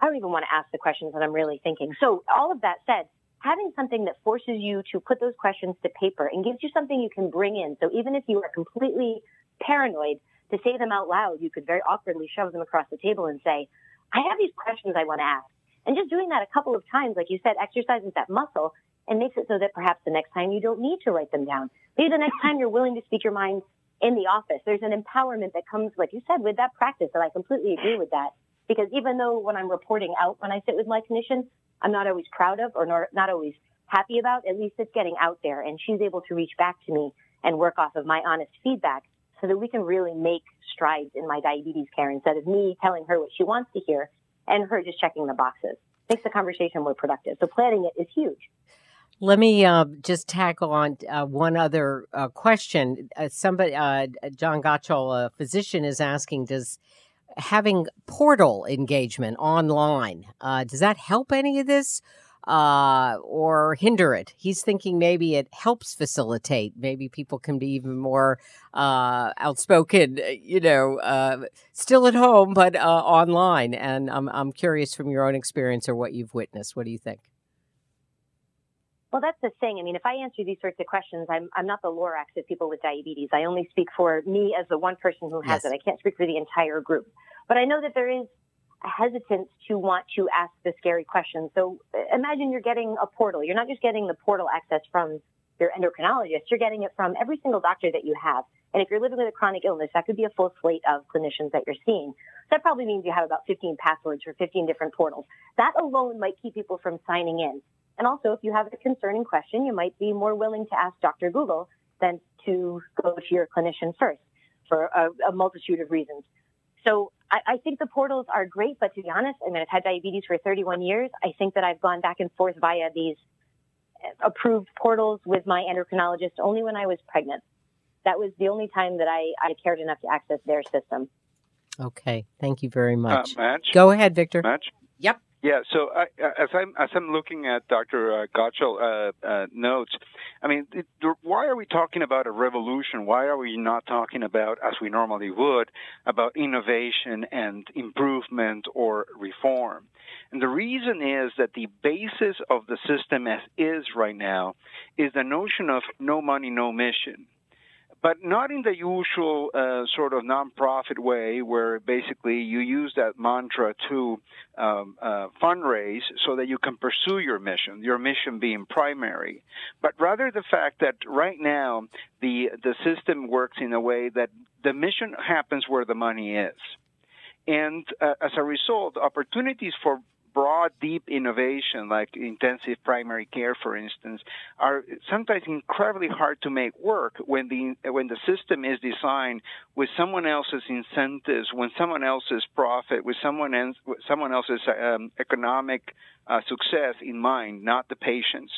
Speaker 5: I don't even want to ask the questions that I'm really thinking. So all of that said, having something that forces you to put those questions to paper and gives you something you can bring in. So even if you are completely paranoid to say them out loud, you could very awkwardly shove them across the table and say, I have these questions I want to ask. And just doing that a couple of times, like you said, exercises that muscle and makes it so that perhaps the next time you don't need to write them down. Maybe the next time you're willing to speak your mind in the office. There's an empowerment that comes, like you said, with that practice. And I completely agree with that. Because even though when I'm reporting out, when I sit with my clinician, I'm not always proud of or not, not always happy about, at least it's getting out there and she's able to reach back to me and work off of my honest feedback so that we can really make strides in my diabetes care instead of me telling her what she wants to hear and her just checking the boxes. Makes the conversation more productive. So planning it is huge.
Speaker 2: Let me uh, just tackle on uh, one other uh, question. Uh, somebody, uh, John Gottschall, a physician, is asking: Does having portal engagement online uh, does that help any of this, uh, or hinder it. He's thinking maybe it helps facilitate. Maybe people can be even more uh, outspoken, you know, uh, still at home, but uh, online. And I'm, I'm curious from your own experience or what you've witnessed. What do you think?
Speaker 5: Well, that's the thing. I mean, if I answer these sorts of questions, I'm, I'm not the Lorax of people with diabetes. I only speak for me as the one person who has yes. it. I can't speak for the entire group. But I know that there is hesitance to want to ask the scary questions. So imagine you're getting a portal. You're not just getting the portal access from your endocrinologist. You're getting it from every single doctor that you have. And if you're living with a chronic illness, that could be a full slate of clinicians that you're seeing. So That probably means you have about 15 passwords for 15 different portals. That alone might keep people from signing in. And also, if you have a concerning question, you might be more willing to ask Dr. Google than to go to your clinician first for a, a multitude of reasons. So I, I think the portals are great, but to be honest, I mean, I've had diabetes for 31 years. I think that I've gone back and forth via these approved portals with my endocrinologist only when I was pregnant. That was the only time that I, I cared enough to access their system.
Speaker 2: Okay. Thank you very much.
Speaker 6: Uh,
Speaker 2: Go ahead, Victor.
Speaker 6: Match?
Speaker 2: Yep.
Speaker 6: Yeah, so I, as I'm as I'm looking at Dr. Uh, Gottschall uh, uh, notes, I mean, it, why are we talking about a revolution? Why are we not talking about, as we normally would, about innovation and improvement or reform? And the reason is that the basis of the system as is right now is the notion of no money, no mission but not in the usual uh, sort of nonprofit way where basically you use that mantra to um, uh, fundraise so that you can pursue your mission, your mission being primary, but rather the fact that right now the the system works in a way that the mission happens where the money is. And uh, as a result, opportunities for broad, deep innovation, like intensive primary care, for instance, are sometimes incredibly hard to make work when the when the system is designed with someone else's incentives, when someone else's profit, with someone else, someone else's um, economic uh, success in mind, not the patient's.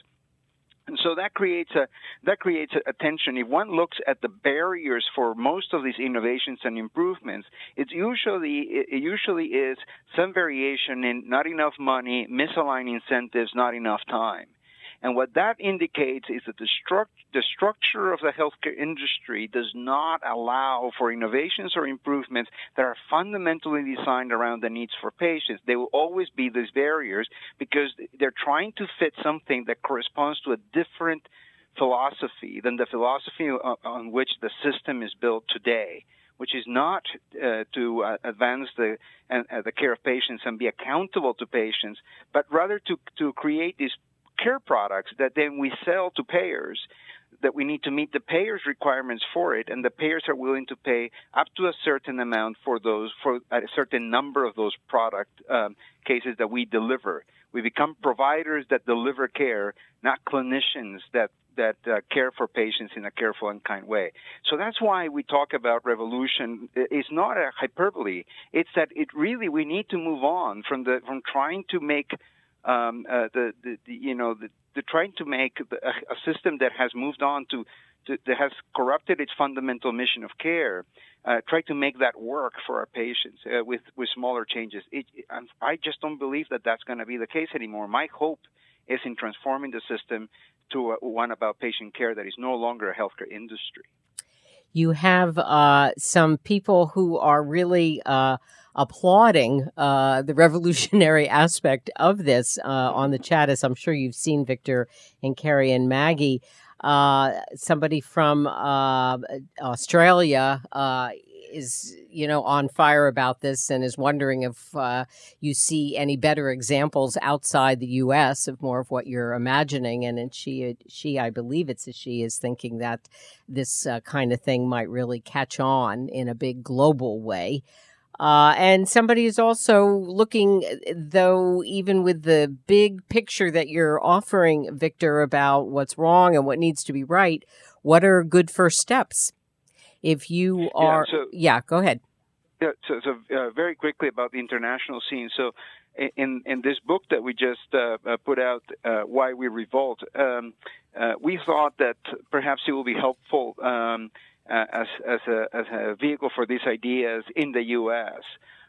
Speaker 6: And so that creates a that creates a tension. If one looks at the barriers for most of these innovations and improvements, it's usually it usually is some variation in not enough money, misaligned incentives, not enough time. And what that indicates is that the, stru- the structure of the healthcare industry does not allow for innovations or improvements that are fundamentally designed around the needs for patients. There will always be these barriers because they're trying to fit something that corresponds to a different philosophy than the philosophy on, which the system is built today, which is not uh, to uh, advance the uh, the care of patients and be accountable to patients, but rather to to create these care products that then we sell to payers that we need to meet the payers requirements for it and the payers are willing to pay up to a certain amount for those for a certain number of those product um, cases that we deliver we become providers that deliver care, not clinicians that that uh, care for patients in a careful and kind way. So that's why we talk about revolution. It's not a hyperbole. It's that it really we need to move on from the from trying to make um, uh, the, the, the, you know the, the trying to make the, a, a, system that has moved on to, to, that has corrupted its fundamental mission of care. Uh, try to make that work for our patients uh, with with smaller changes. It, I just don't believe that that's going to be the case anymore. My hope is in transforming the system to a, one about patient care that is no longer a healthcare industry.
Speaker 2: You have uh, some people who are really uh, applauding uh, the revolutionary aspect of this uh, on the chat, as I'm sure you've seen, Victor and Kerri and Maggie. Uh, somebody from uh, Australia uh, is, you know, on fire about this and is wondering if uh, you see any better examples outside the U.S. of more of what you're imagining. And, and she, she, I believe it's a she, is thinking that this kind of thing might really catch on in a big global way. Uh, and somebody is also looking, though, even with the big picture that you're offering, Victor, about what's wrong and what needs to be right, what are good first steps? If you are, yeah, so, yeah go ahead.
Speaker 6: Yeah, so, so uh, very quickly about the international scene. So, in in this book that we just uh, uh put out, uh, "Why We Revolt," um, uh, we thought that perhaps it will be helpful. Um, as, as, a, as a vehicle for these ideas in the U.S.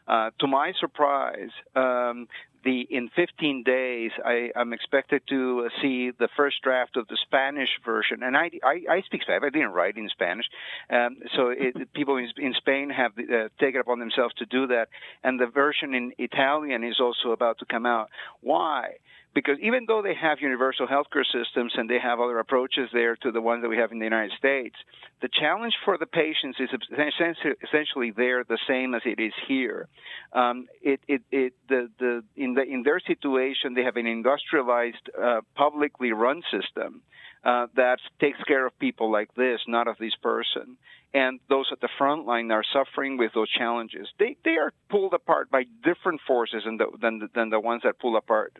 Speaker 6: Uh, to my surprise, um, the in 15 days, I, am expected to see the first draft of the Spanish version, and I, I, I speak Spanish. I didn't write in Spanish, um, so it, people in, in, Spain have uh, taken upon themselves to do that, and the version in Italian is also about to come out. Why? Because even though they have universal healthcare systems and they have other approaches there to the ones that we have in the United States, the challenge for the patients is essentially there the same as it is here. Um, it, it, it, the, the, in, the, in their situation, they have an industrialized, uh, publicly run system uh, that takes care of people like this, not of this person and those at the front line are suffering with those challenges. They they are pulled apart by different forces than the, than, than the ones that pull apart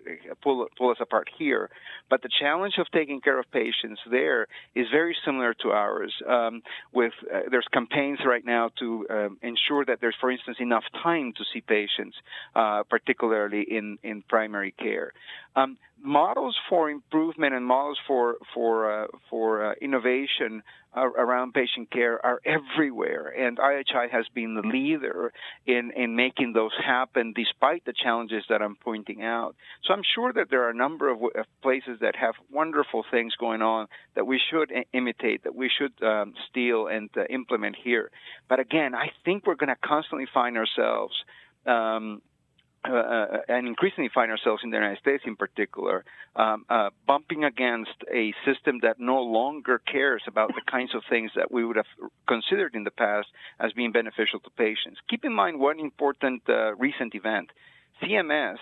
Speaker 6: pull pull us apart here. But the challenge of taking care of patients there is very similar to ours. Um, with uh, there's campaigns right now to um, ensure that there's, for instance, enough time to see patients, uh, particularly in in primary care. Um, models for improvement and models for for uh, for uh, innovation around patient care are everywhere, and IHI has been the leader in in making those happen, despite the challenges that I'm pointing out. So I'm sure that there are a number of, of places that have wonderful things going on that we should imitate, that we should um, steal and uh, implement here. But again, I think we're going to constantly find ourselves. Um, uh, uh, and increasingly find ourselves in the United States in particular, um, uh, bumping against a system that no longer cares about the kinds of things that we would have considered in the past as being beneficial to patients. Keep in mind one important uh, recent event. CMS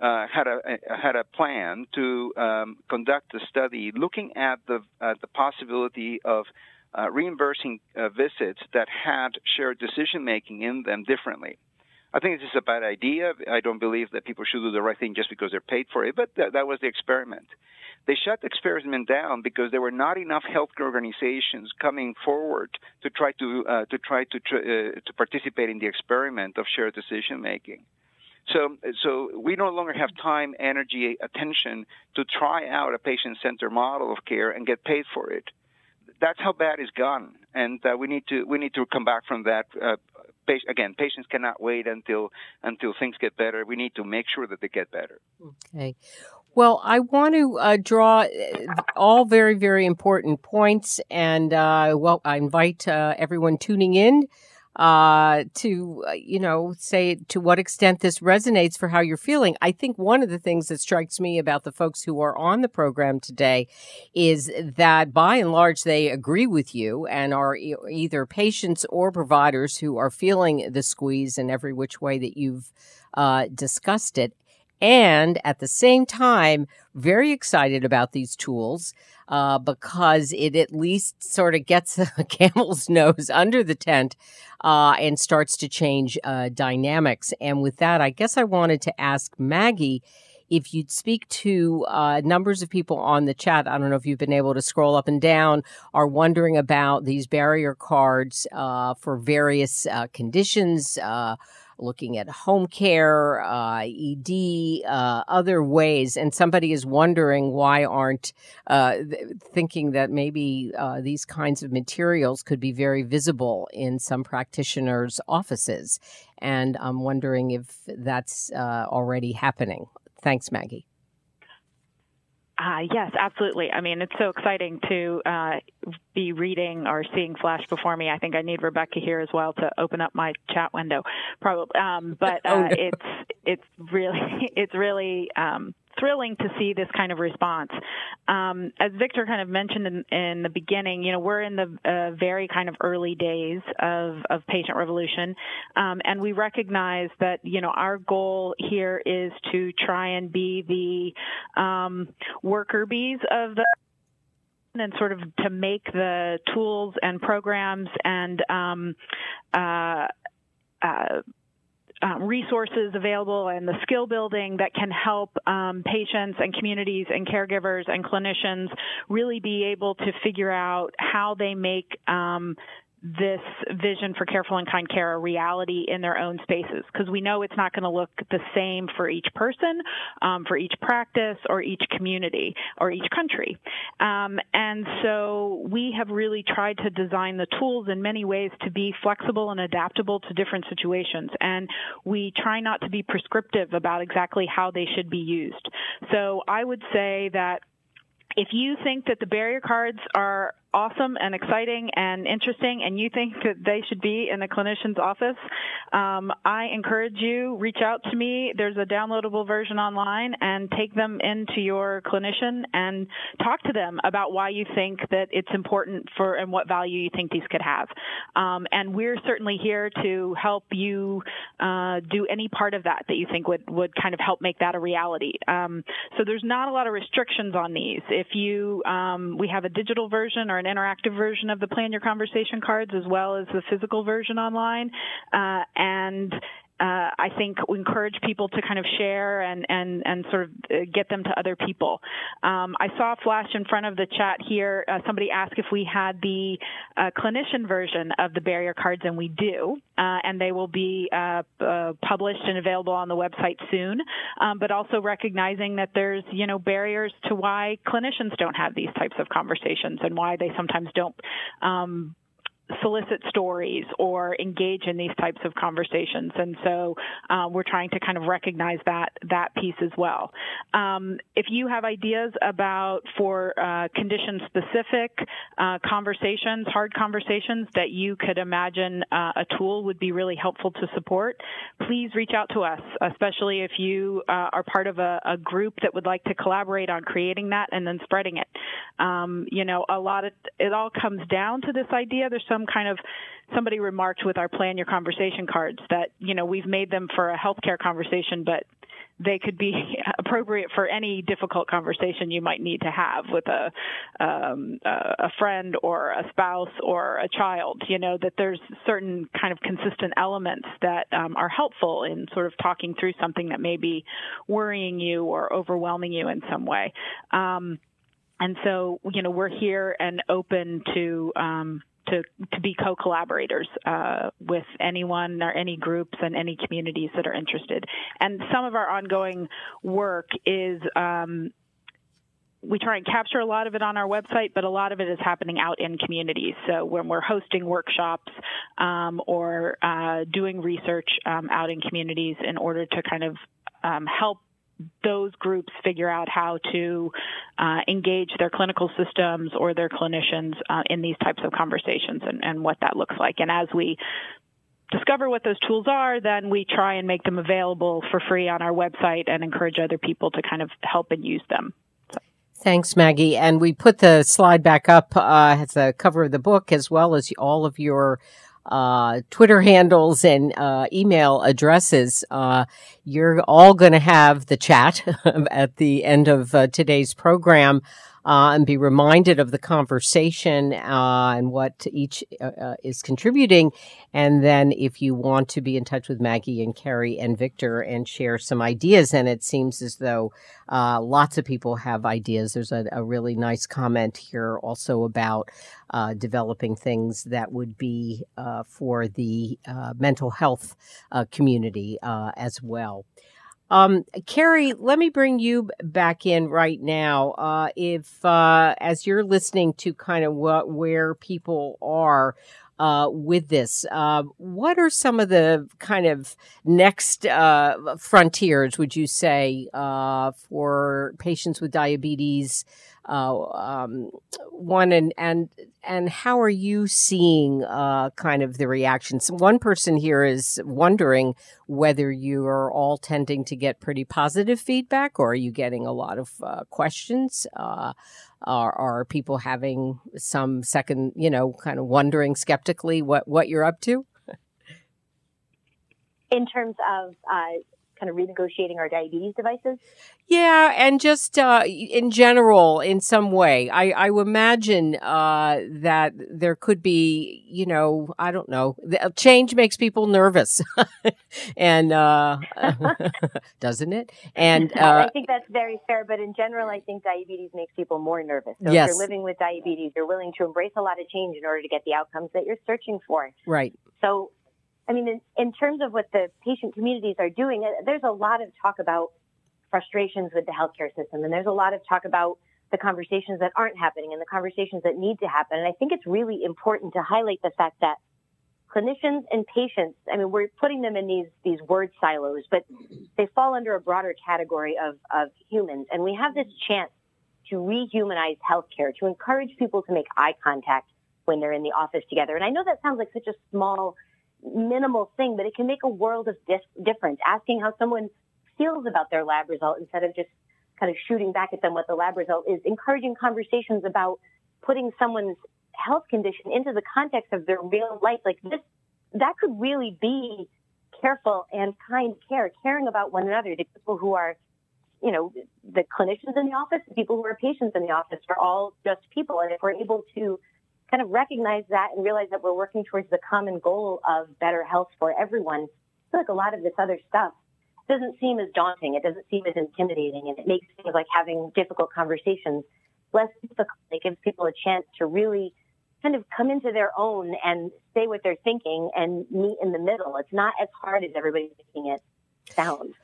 Speaker 6: uh, had a, had a plan to um, conduct a study looking at the the possibility of uh, reimbursing visits that had shared decision making in them differently. I think this is a bad idea. I don't believe that people should do the right thing just because they're paid for it, but th- that was the experiment. They shut the experiment down because there were not enough healthcare organizations coming forward to try to uh, to try to tr- uh, to participate in the experiment of shared decision making. So, so we no longer have time, energy, attention to try out a patient-centered model of care and get paid for it. That's how bad it's gone, and uh, we need to we need to come back from that uh, again, patients cannot wait until until things get better. We need to make sure that they get better.
Speaker 2: Okay. Well, I want to uh, draw uh, all very, very important points, and uh, well, I invite uh, everyone tuning in uh, to, uh, you know, say to what extent this resonates for how you're feeling. I think one of the things that strikes me about the folks who are on the program today is that by and large, they agree with you and are e- either patients or providers who are feeling the squeeze in every which way that you've uh, discussed it. And at the same time, very excited about these tools uh, because it at least sort of gets a camel's nose under the tent uh, and starts to change uh, dynamics. And with that, I guess I wanted to ask Maggie if you'd speak to uh, numbers of people on the chat. I don't know if you've been able to scroll up and down, are wondering about these barrier cards uh, for various uh, conditions. Looking at home care, uh, ED, uh, other ways. And somebody is wondering why aren't uh, thinking that maybe uh, these kinds of materials could be very visible in some practitioners' offices. And I'm wondering if that's uh, already happening. Thanks, Maggie.
Speaker 4: Uh, yes, absolutely. I mean, it's so exciting to uh, be reading or seeing Flash before me. I think I need Rebecca here as well to open up my chat window, probably. Um, but oh, uh, oh, no. it's it's really it's really um, thrilling to see this kind of response. Um, as Victor kind of mentioned in, in, the beginning, you know, we're in the uh, very kind of early days of, of patient revolution, um, and we recognize that you know our goal here is to try and be the um, worker bees of the and sort of to make the tools and programs and um, uh, uh, um, resources available and the skill building that can help um, patients and communities and caregivers and clinicians really be able to figure out how they make um, this vision for careful and kind care a reality in their own spaces because we know it's not going to look the same for each person, um, for each practice, or each community, or each country. Um, and so we have really tried to design the tools in many ways to be flexible and adaptable to different situations. And we try not to be prescriptive about exactly how they should be used. So I would say that if you think that the barrier cards are awesome and exciting and interesting and you think that they should be in a clinician's office, um, I encourage you, reach out to me. There's a downloadable version online and take them into your clinician and talk to them about why you think that it's important for and what value you think these could have. Um, and we're certainly here to help you uh, do any part of that that you think would, would kind of help make that a reality. Um, so there's not a lot of restrictions on these. If you, um, we have a digital version or an interactive version of the Plan Your Conversation cards as well as the physical version online. Uh, and uh, I think encourage people to kind of share and and and sort of uh, get them to other people. Um, I saw a flash in front of the chat here. Uh, somebody asked if we had the uh, clinician version of the barrier cards, and we do, uh, and they will be uh, published and available on the website soon. Um, but also recognizing that there's you know barriers to why clinicians don't have these types of conversations and why they sometimes don't um, solicit stories or engage in these types of conversations. And so uh, we're trying to kind of recognize that that piece as well. Um, if you have ideas about for uh, condition specific uh, conversations, hard conversations that you could imagine uh, a tool would be really helpful to support, please reach out to us, especially if you uh, are part of a, a, group that would like to collaborate on creating that and then spreading it. Um, you know, a lot of it all comes down to this idea. There's some some kind of somebody remarked with our plan your conversation cards that you know we've made them for a healthcare conversation but they could be appropriate for any difficult conversation you might need to have with a um, a friend or a spouse or a child. You know that there's certain kind of consistent elements that um, are helpful in sort of talking through something that may be worrying you or overwhelming you in some way. Um, and so, you know, we're here and open to um, to, to be co-collaborators uh, with anyone or any groups and any communities that are interested. And some of our ongoing work is um, we try and capture a lot of it on our website, but a lot of it is happening out in communities. So when we're hosting workshops um, or uh, doing research um, out in communities in order to kind of um, help those groups figure out how to uh, engage their clinical systems or their clinicians uh, in these types of conversations and, and, what that looks like. And as we discover what those tools are, then we try and make them available for free on our website and encourage other people to kind of help and use them.
Speaker 2: Thanks, Maggie. And we put the slide back up uh, as the cover of the book, as well as all of your uh, Twitter handles and uh, email addresses. Uh, you're all going to have the chat at the end of uh, today's program uh, and be reminded of the conversation uh, and what each uh, uh, is contributing. And then, if you want to be in touch with Maggie and Kerri and Victor and share some ideas, and it seems as though uh, lots of people have ideas. There's a, a really nice comment here also about uh, developing things that would be for the mental health community as well. Um, Kerri, let me bring you back in right now. Uh, if, uh, as you're listening to kind of what, where people are, uh, with this. Uh, what are some of the kind of next uh, frontiers, would you say, uh, for patients with diabetes? Uh, um, one and and and how are you seeing uh, kind of the reactions? One person here is wondering whether you are all tending to get pretty positive feedback, or are you getting a lot of uh, questions? Uh, are, are people having some second, you know, kind of wondering skeptically what what you're up to?
Speaker 5: In terms of uh, kind of renegotiating our diabetes devices?
Speaker 2: Yeah, and just uh, in general, in some way, I, I imagine uh, that there could be, you know, I don't know, change makes people nervous, and uh, doesn't it? And
Speaker 5: I uh, think that's very fair. But in general, I think diabetes makes people more nervous. So yes. if you're living with diabetes, you're willing to embrace a lot of change in order to get the outcomes that you're searching for.
Speaker 2: Right.
Speaker 5: So I mean, in, in terms of what the patient communities are doing, uh, there's a lot of talk about frustrations with the healthcare system, and there's a lot of talk about the conversations that aren't happening and the conversations that need to happen. And I think it's really important to highlight the fact that clinicians and patients, I mean, we're putting them in these, these word silos, but they fall under a broader category of, of humans. And we have this chance to rehumanize healthcare, to encourage people to make eye contact when they're in the office together. And I know that sounds like such a small minimal thing, but it can make a world of difference. Asking how someone feels about their lab result instead of just kind of shooting back at them what the lab result is, encouraging conversations about putting someone's health condition into the context of their real life. Like this, that could really be careful and kind care, caring about one another, the people who are, you know, the clinicians in the office, the people who are patients in the office are all just people. And if we're able to kind of recognize that and realize that we're working towards the common goal of better health for everyone, I feel like a lot of this other stuff doesn't seem as daunting. It doesn't seem as intimidating, and it makes things like having difficult conversations less difficult. It gives people a chance to really kind of come into their own and say what they're thinking and meet in the middle. It's not as hard as everybody's making it sound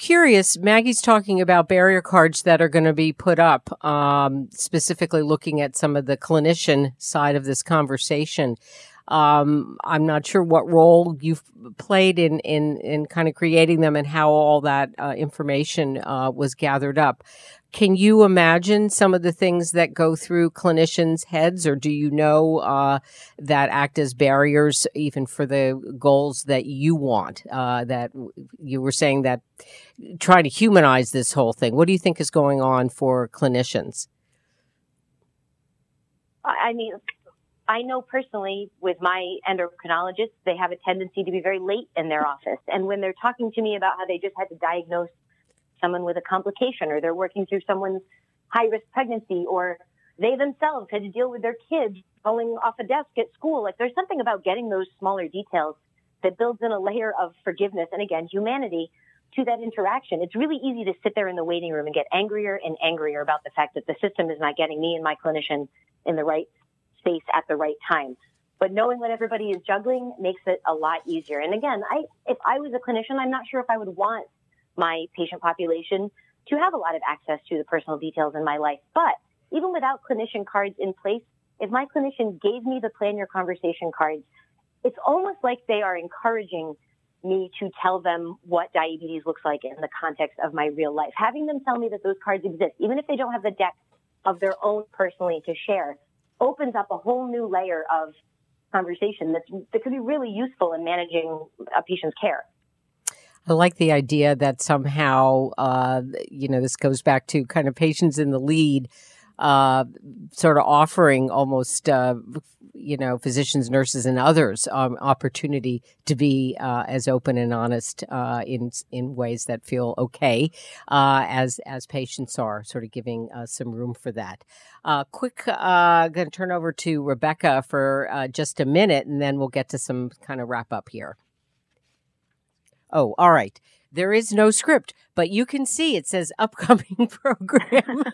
Speaker 2: curious. Maggie's talking about barrier cards that are going to be put up, um, specifically looking at some of the clinician side of this conversation. Um, I'm not sure what role you've played in, in, in kind of creating them and how all that uh, information uh, was gathered up. Can you imagine some of the things that go through clinicians' heads, or do you know uh, that act as barriers even for the goals that you want? Uh, that you were saying that trying to humanize this whole thing. What do you think is going on for clinicians?
Speaker 5: I mean, I know personally with my endocrinologists, they have a tendency to be very late in their office. And when they're talking to me about how they just had to diagnose someone with a complication or they're working through someone's high risk pregnancy or they themselves had to deal with their kids falling off a desk at school. Like there's something about getting those smaller details that builds in a layer of forgiveness and again, humanity to that interaction. It's really easy to sit there in the waiting room and get angrier and angrier about the fact that the system is not getting me and my clinician in the right space at the right time. But knowing what everybody is juggling makes it a lot easier. And again, I, if I was a clinician, I'm not sure if I would want my patient population to have a lot of access to the personal details in my life. But even without clinician cards in place, if my clinician gave me the plan your conversation cards, it's almost like they are encouraging me to tell them what diabetes looks like in the context of my real life. Having them tell me that those cards exist, even if they don't have the deck of their own personally to share, opens up a whole new layer of conversation that could be really useful in managing a patient's care.
Speaker 2: I like the idea that somehow, uh, you know, this goes back to kind of patients in the lead, uh, sort of offering almost, uh, you know, physicians, nurses, and others um, opportunity to be uh, as open and honest uh, in in ways that feel okay, uh, as as patients are, sort of giving some room for that. quick, going to turn over to Rebecca for just a minute, and then we'll get to some kind of wrap up here. Oh, all right. There is no script, but you can see it says upcoming program.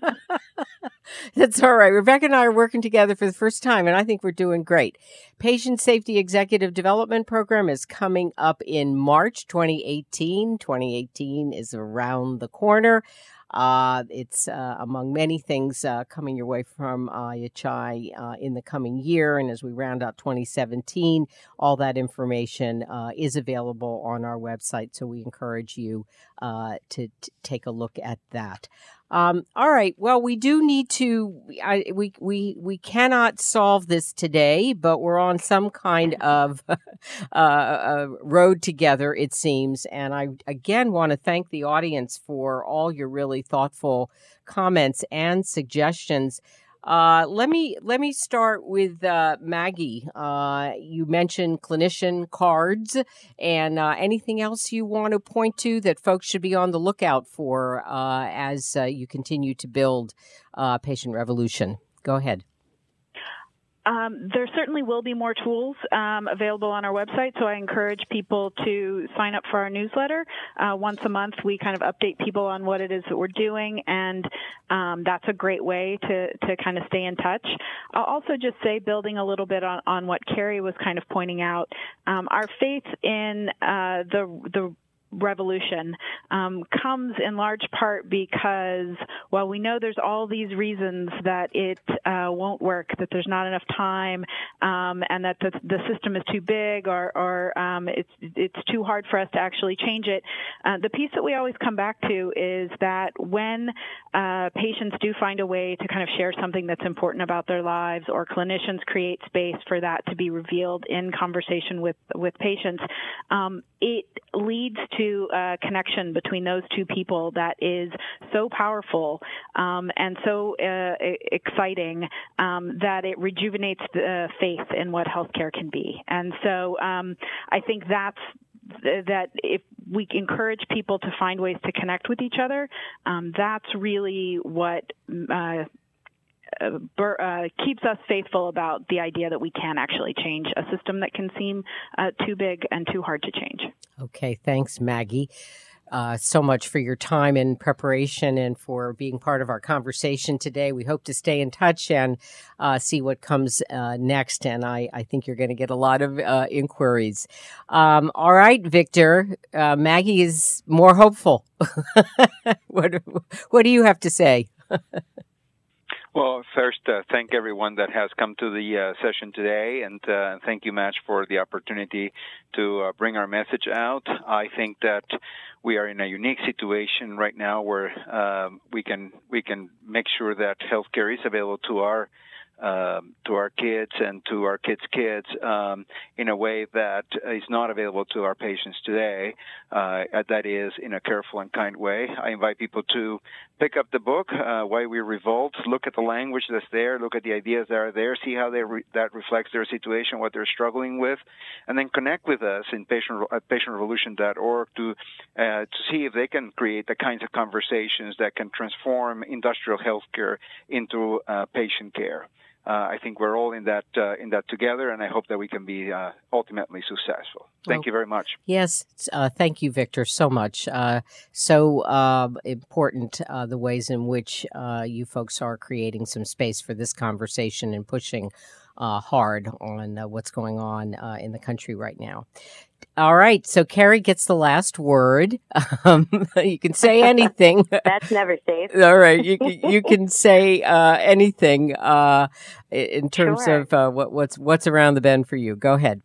Speaker 2: That's all right. Rebecca and I are working together for the first time, and I think we're doing great. Patient Safety Executive Development Program is coming up in March 2018. 2018 is around the corner. Uh, it's uh, among many things uh, coming your way from IHI uh, in the coming year. And as we round out 2017, all that information uh, is available on our website. So we encourage you uh, to, take a look at that. Um, all right. Well, we do need to. I, we we we cannot solve this today, but we're on some kind of uh, road together, it seems. And I again want to thank the audience for all your really thoughtful comments and suggestions. Uh, let me let me start with uh, Maggie. Uh, you mentioned clinician cards, and uh, anything else you want to point to that folks should be on the lookout for uh, as you continue to build Patient Revolution. Go ahead.
Speaker 4: Um, there certainly will be more tools um, available on our website, so I encourage people to sign up for our newsletter. Uh, once a month, we kind of update people on what it is that we're doing, and um, that's a great way to, to kind of stay in touch. I'll also just say, building a little bit on, on what Kerri was kind of pointing out, um, our faith in uh, the the revolution um, comes in large part because while we know there's all these reasons that it uh, won't work, that there's not enough time, um, and that the, the, system is too big or, or um, it's it's too hard for us to actually change it. Uh, the piece that we always come back to is that when uh, patients do find a way to kind of share something that's important about their lives, or clinicians create space for that to be revealed in conversation with with patients, um, it leads to a connection between those two people that is so powerful um, and so uh, exciting um, that it rejuvenates the faith in what healthcare can be. And so um, I think that's that if we encourage people to find ways to connect with each other, um, that's really what uh, uh, keeps us faithful about the idea that we can actually change a system that can seem uh, too big and too hard to change.
Speaker 2: Okay, thanks, Maggie. Uh, so much for your time and preparation and for being part of our conversation today. We hope to stay in touch and uh, see what comes uh, next. And I, I think you're going to get a lot of uh, inquiries. Um, all right, Victor. Uh, Maggie is more hopeful. what, what do you have to say?
Speaker 6: Well, first, uh, thank everyone that has come to the uh, session today, and uh, thank you, Madge, for the opportunity to uh, bring our message out. I think that we are in a unique situation right now where um, we can we can make sure that healthcare is available to our um, to our kids and to our kids' kids um, in a way that is not available to our patients today. Uh, that is in a careful and kind way. I invite people to pick up the book, uh, Why We Revolt, look at the language that's there, look at the ideas that are there, see how re- that reflects their situation, what they're struggling with, and then connect with us in patient, at patientrevolution.org to uh, to see if they can create the kinds of conversations that can transform industrial healthcare into uh, patient care uh, I think we're all in that uh, in that together, and I hope that we can be uh, ultimately successful. Thank well, you very much.
Speaker 2: Yes, uh, thank you, Victor, so much. Uh, so um, important uh, the ways in which you folks are creating some space for this conversation and pushing hard on what's going on in the country right now. All right. So Kerri gets the last word. Um, you can say anything.
Speaker 5: That's never safe.
Speaker 2: All right. You, you can say uh, anything uh, in terms sure. of uh, what, what's what's around the bend for you. Go ahead.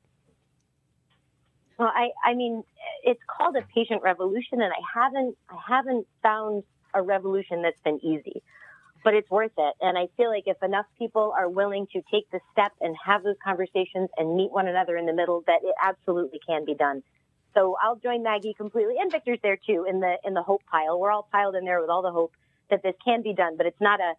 Speaker 5: Well, I, I mean, it's called a patient revolution, and I haven't I haven't found a revolution that's been easy. But it's worth it. And I feel like if enough people are willing to take the step and have those conversations and meet one another in the middle, that it absolutely can be done. So I'll join Maggie completely, and Victor's there too in the in the hope pile. We're all piled in there with all the hope that this can be done, but it's not a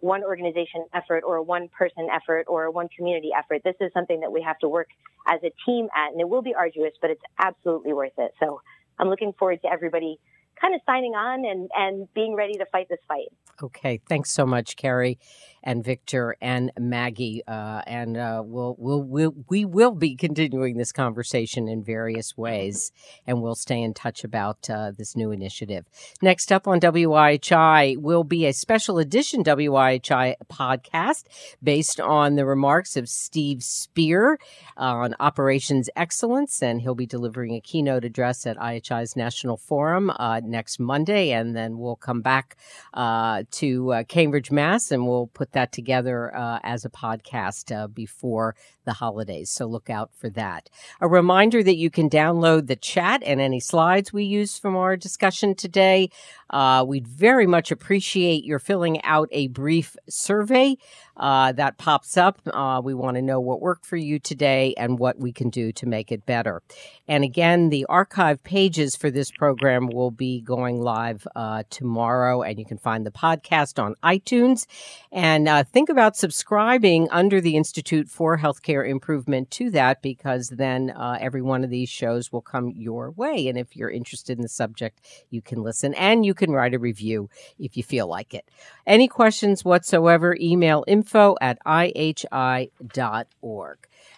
Speaker 5: one organization effort or a one person effort or a one community effort. This is something that we have to work as a team at, and it will be arduous, but it's absolutely worth it. So I'm looking forward to everybody kind of signing on and, and being ready to fight this fight.
Speaker 2: Okay, thanks so much, Kerri and Victor and Maggie, uh, and uh, we'll, we'll, we'll, we will be continuing this conversation in various ways, and we'll stay in touch about uh, this new initiative. Next up on WIHI will be a special edition WIHI podcast based on the remarks of Steve Spear on operations excellence, and he'll be delivering a keynote address at IHI's National Forum uh, next Monday, and then we'll come back uh, to uh, Cambridge, Mass, and we'll put that together uh, as a podcast uh, before the holidays. So look out for that. A reminder that you can download the chat and any slides we use from our discussion today. Uh, we'd very much appreciate your filling out a brief survey uh, that pops up. Uh, we want to know what worked for you today and what we can do to make it better. And again, the archive pages for this program will be going live uh, tomorrow, and you can find the podcast on iTunes. And uh, think about subscribing under the Institute for Healthcare Improvement to that because then uh, every one of these shows will come your way. And if you're interested in the subject, you can listen and you can write a review if you feel like it. Any questions whatsoever, email info at ihi.org.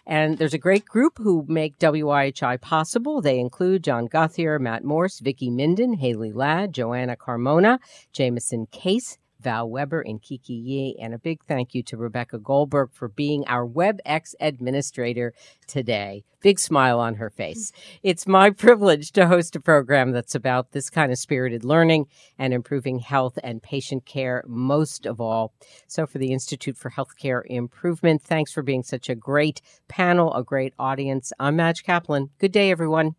Speaker 2: And there's a great group who make WIHI possible. They include John Guthier, Matt Morse, Vicki Minden, Haley Ladd, Joanna Carmona, Jameson Case, Val Weber, and Kiki Yee. And a big thank you to Rebecca Goldberg for being our WebEx administrator today. Big smile on her face. It's my privilege to host a program that's about this kind of spirited learning and improving health and patient care most of all. So for the Institute for Healthcare Improvement, thanks for being such a great panel, a great audience. I'm Madge Kaplan. Good day, everyone.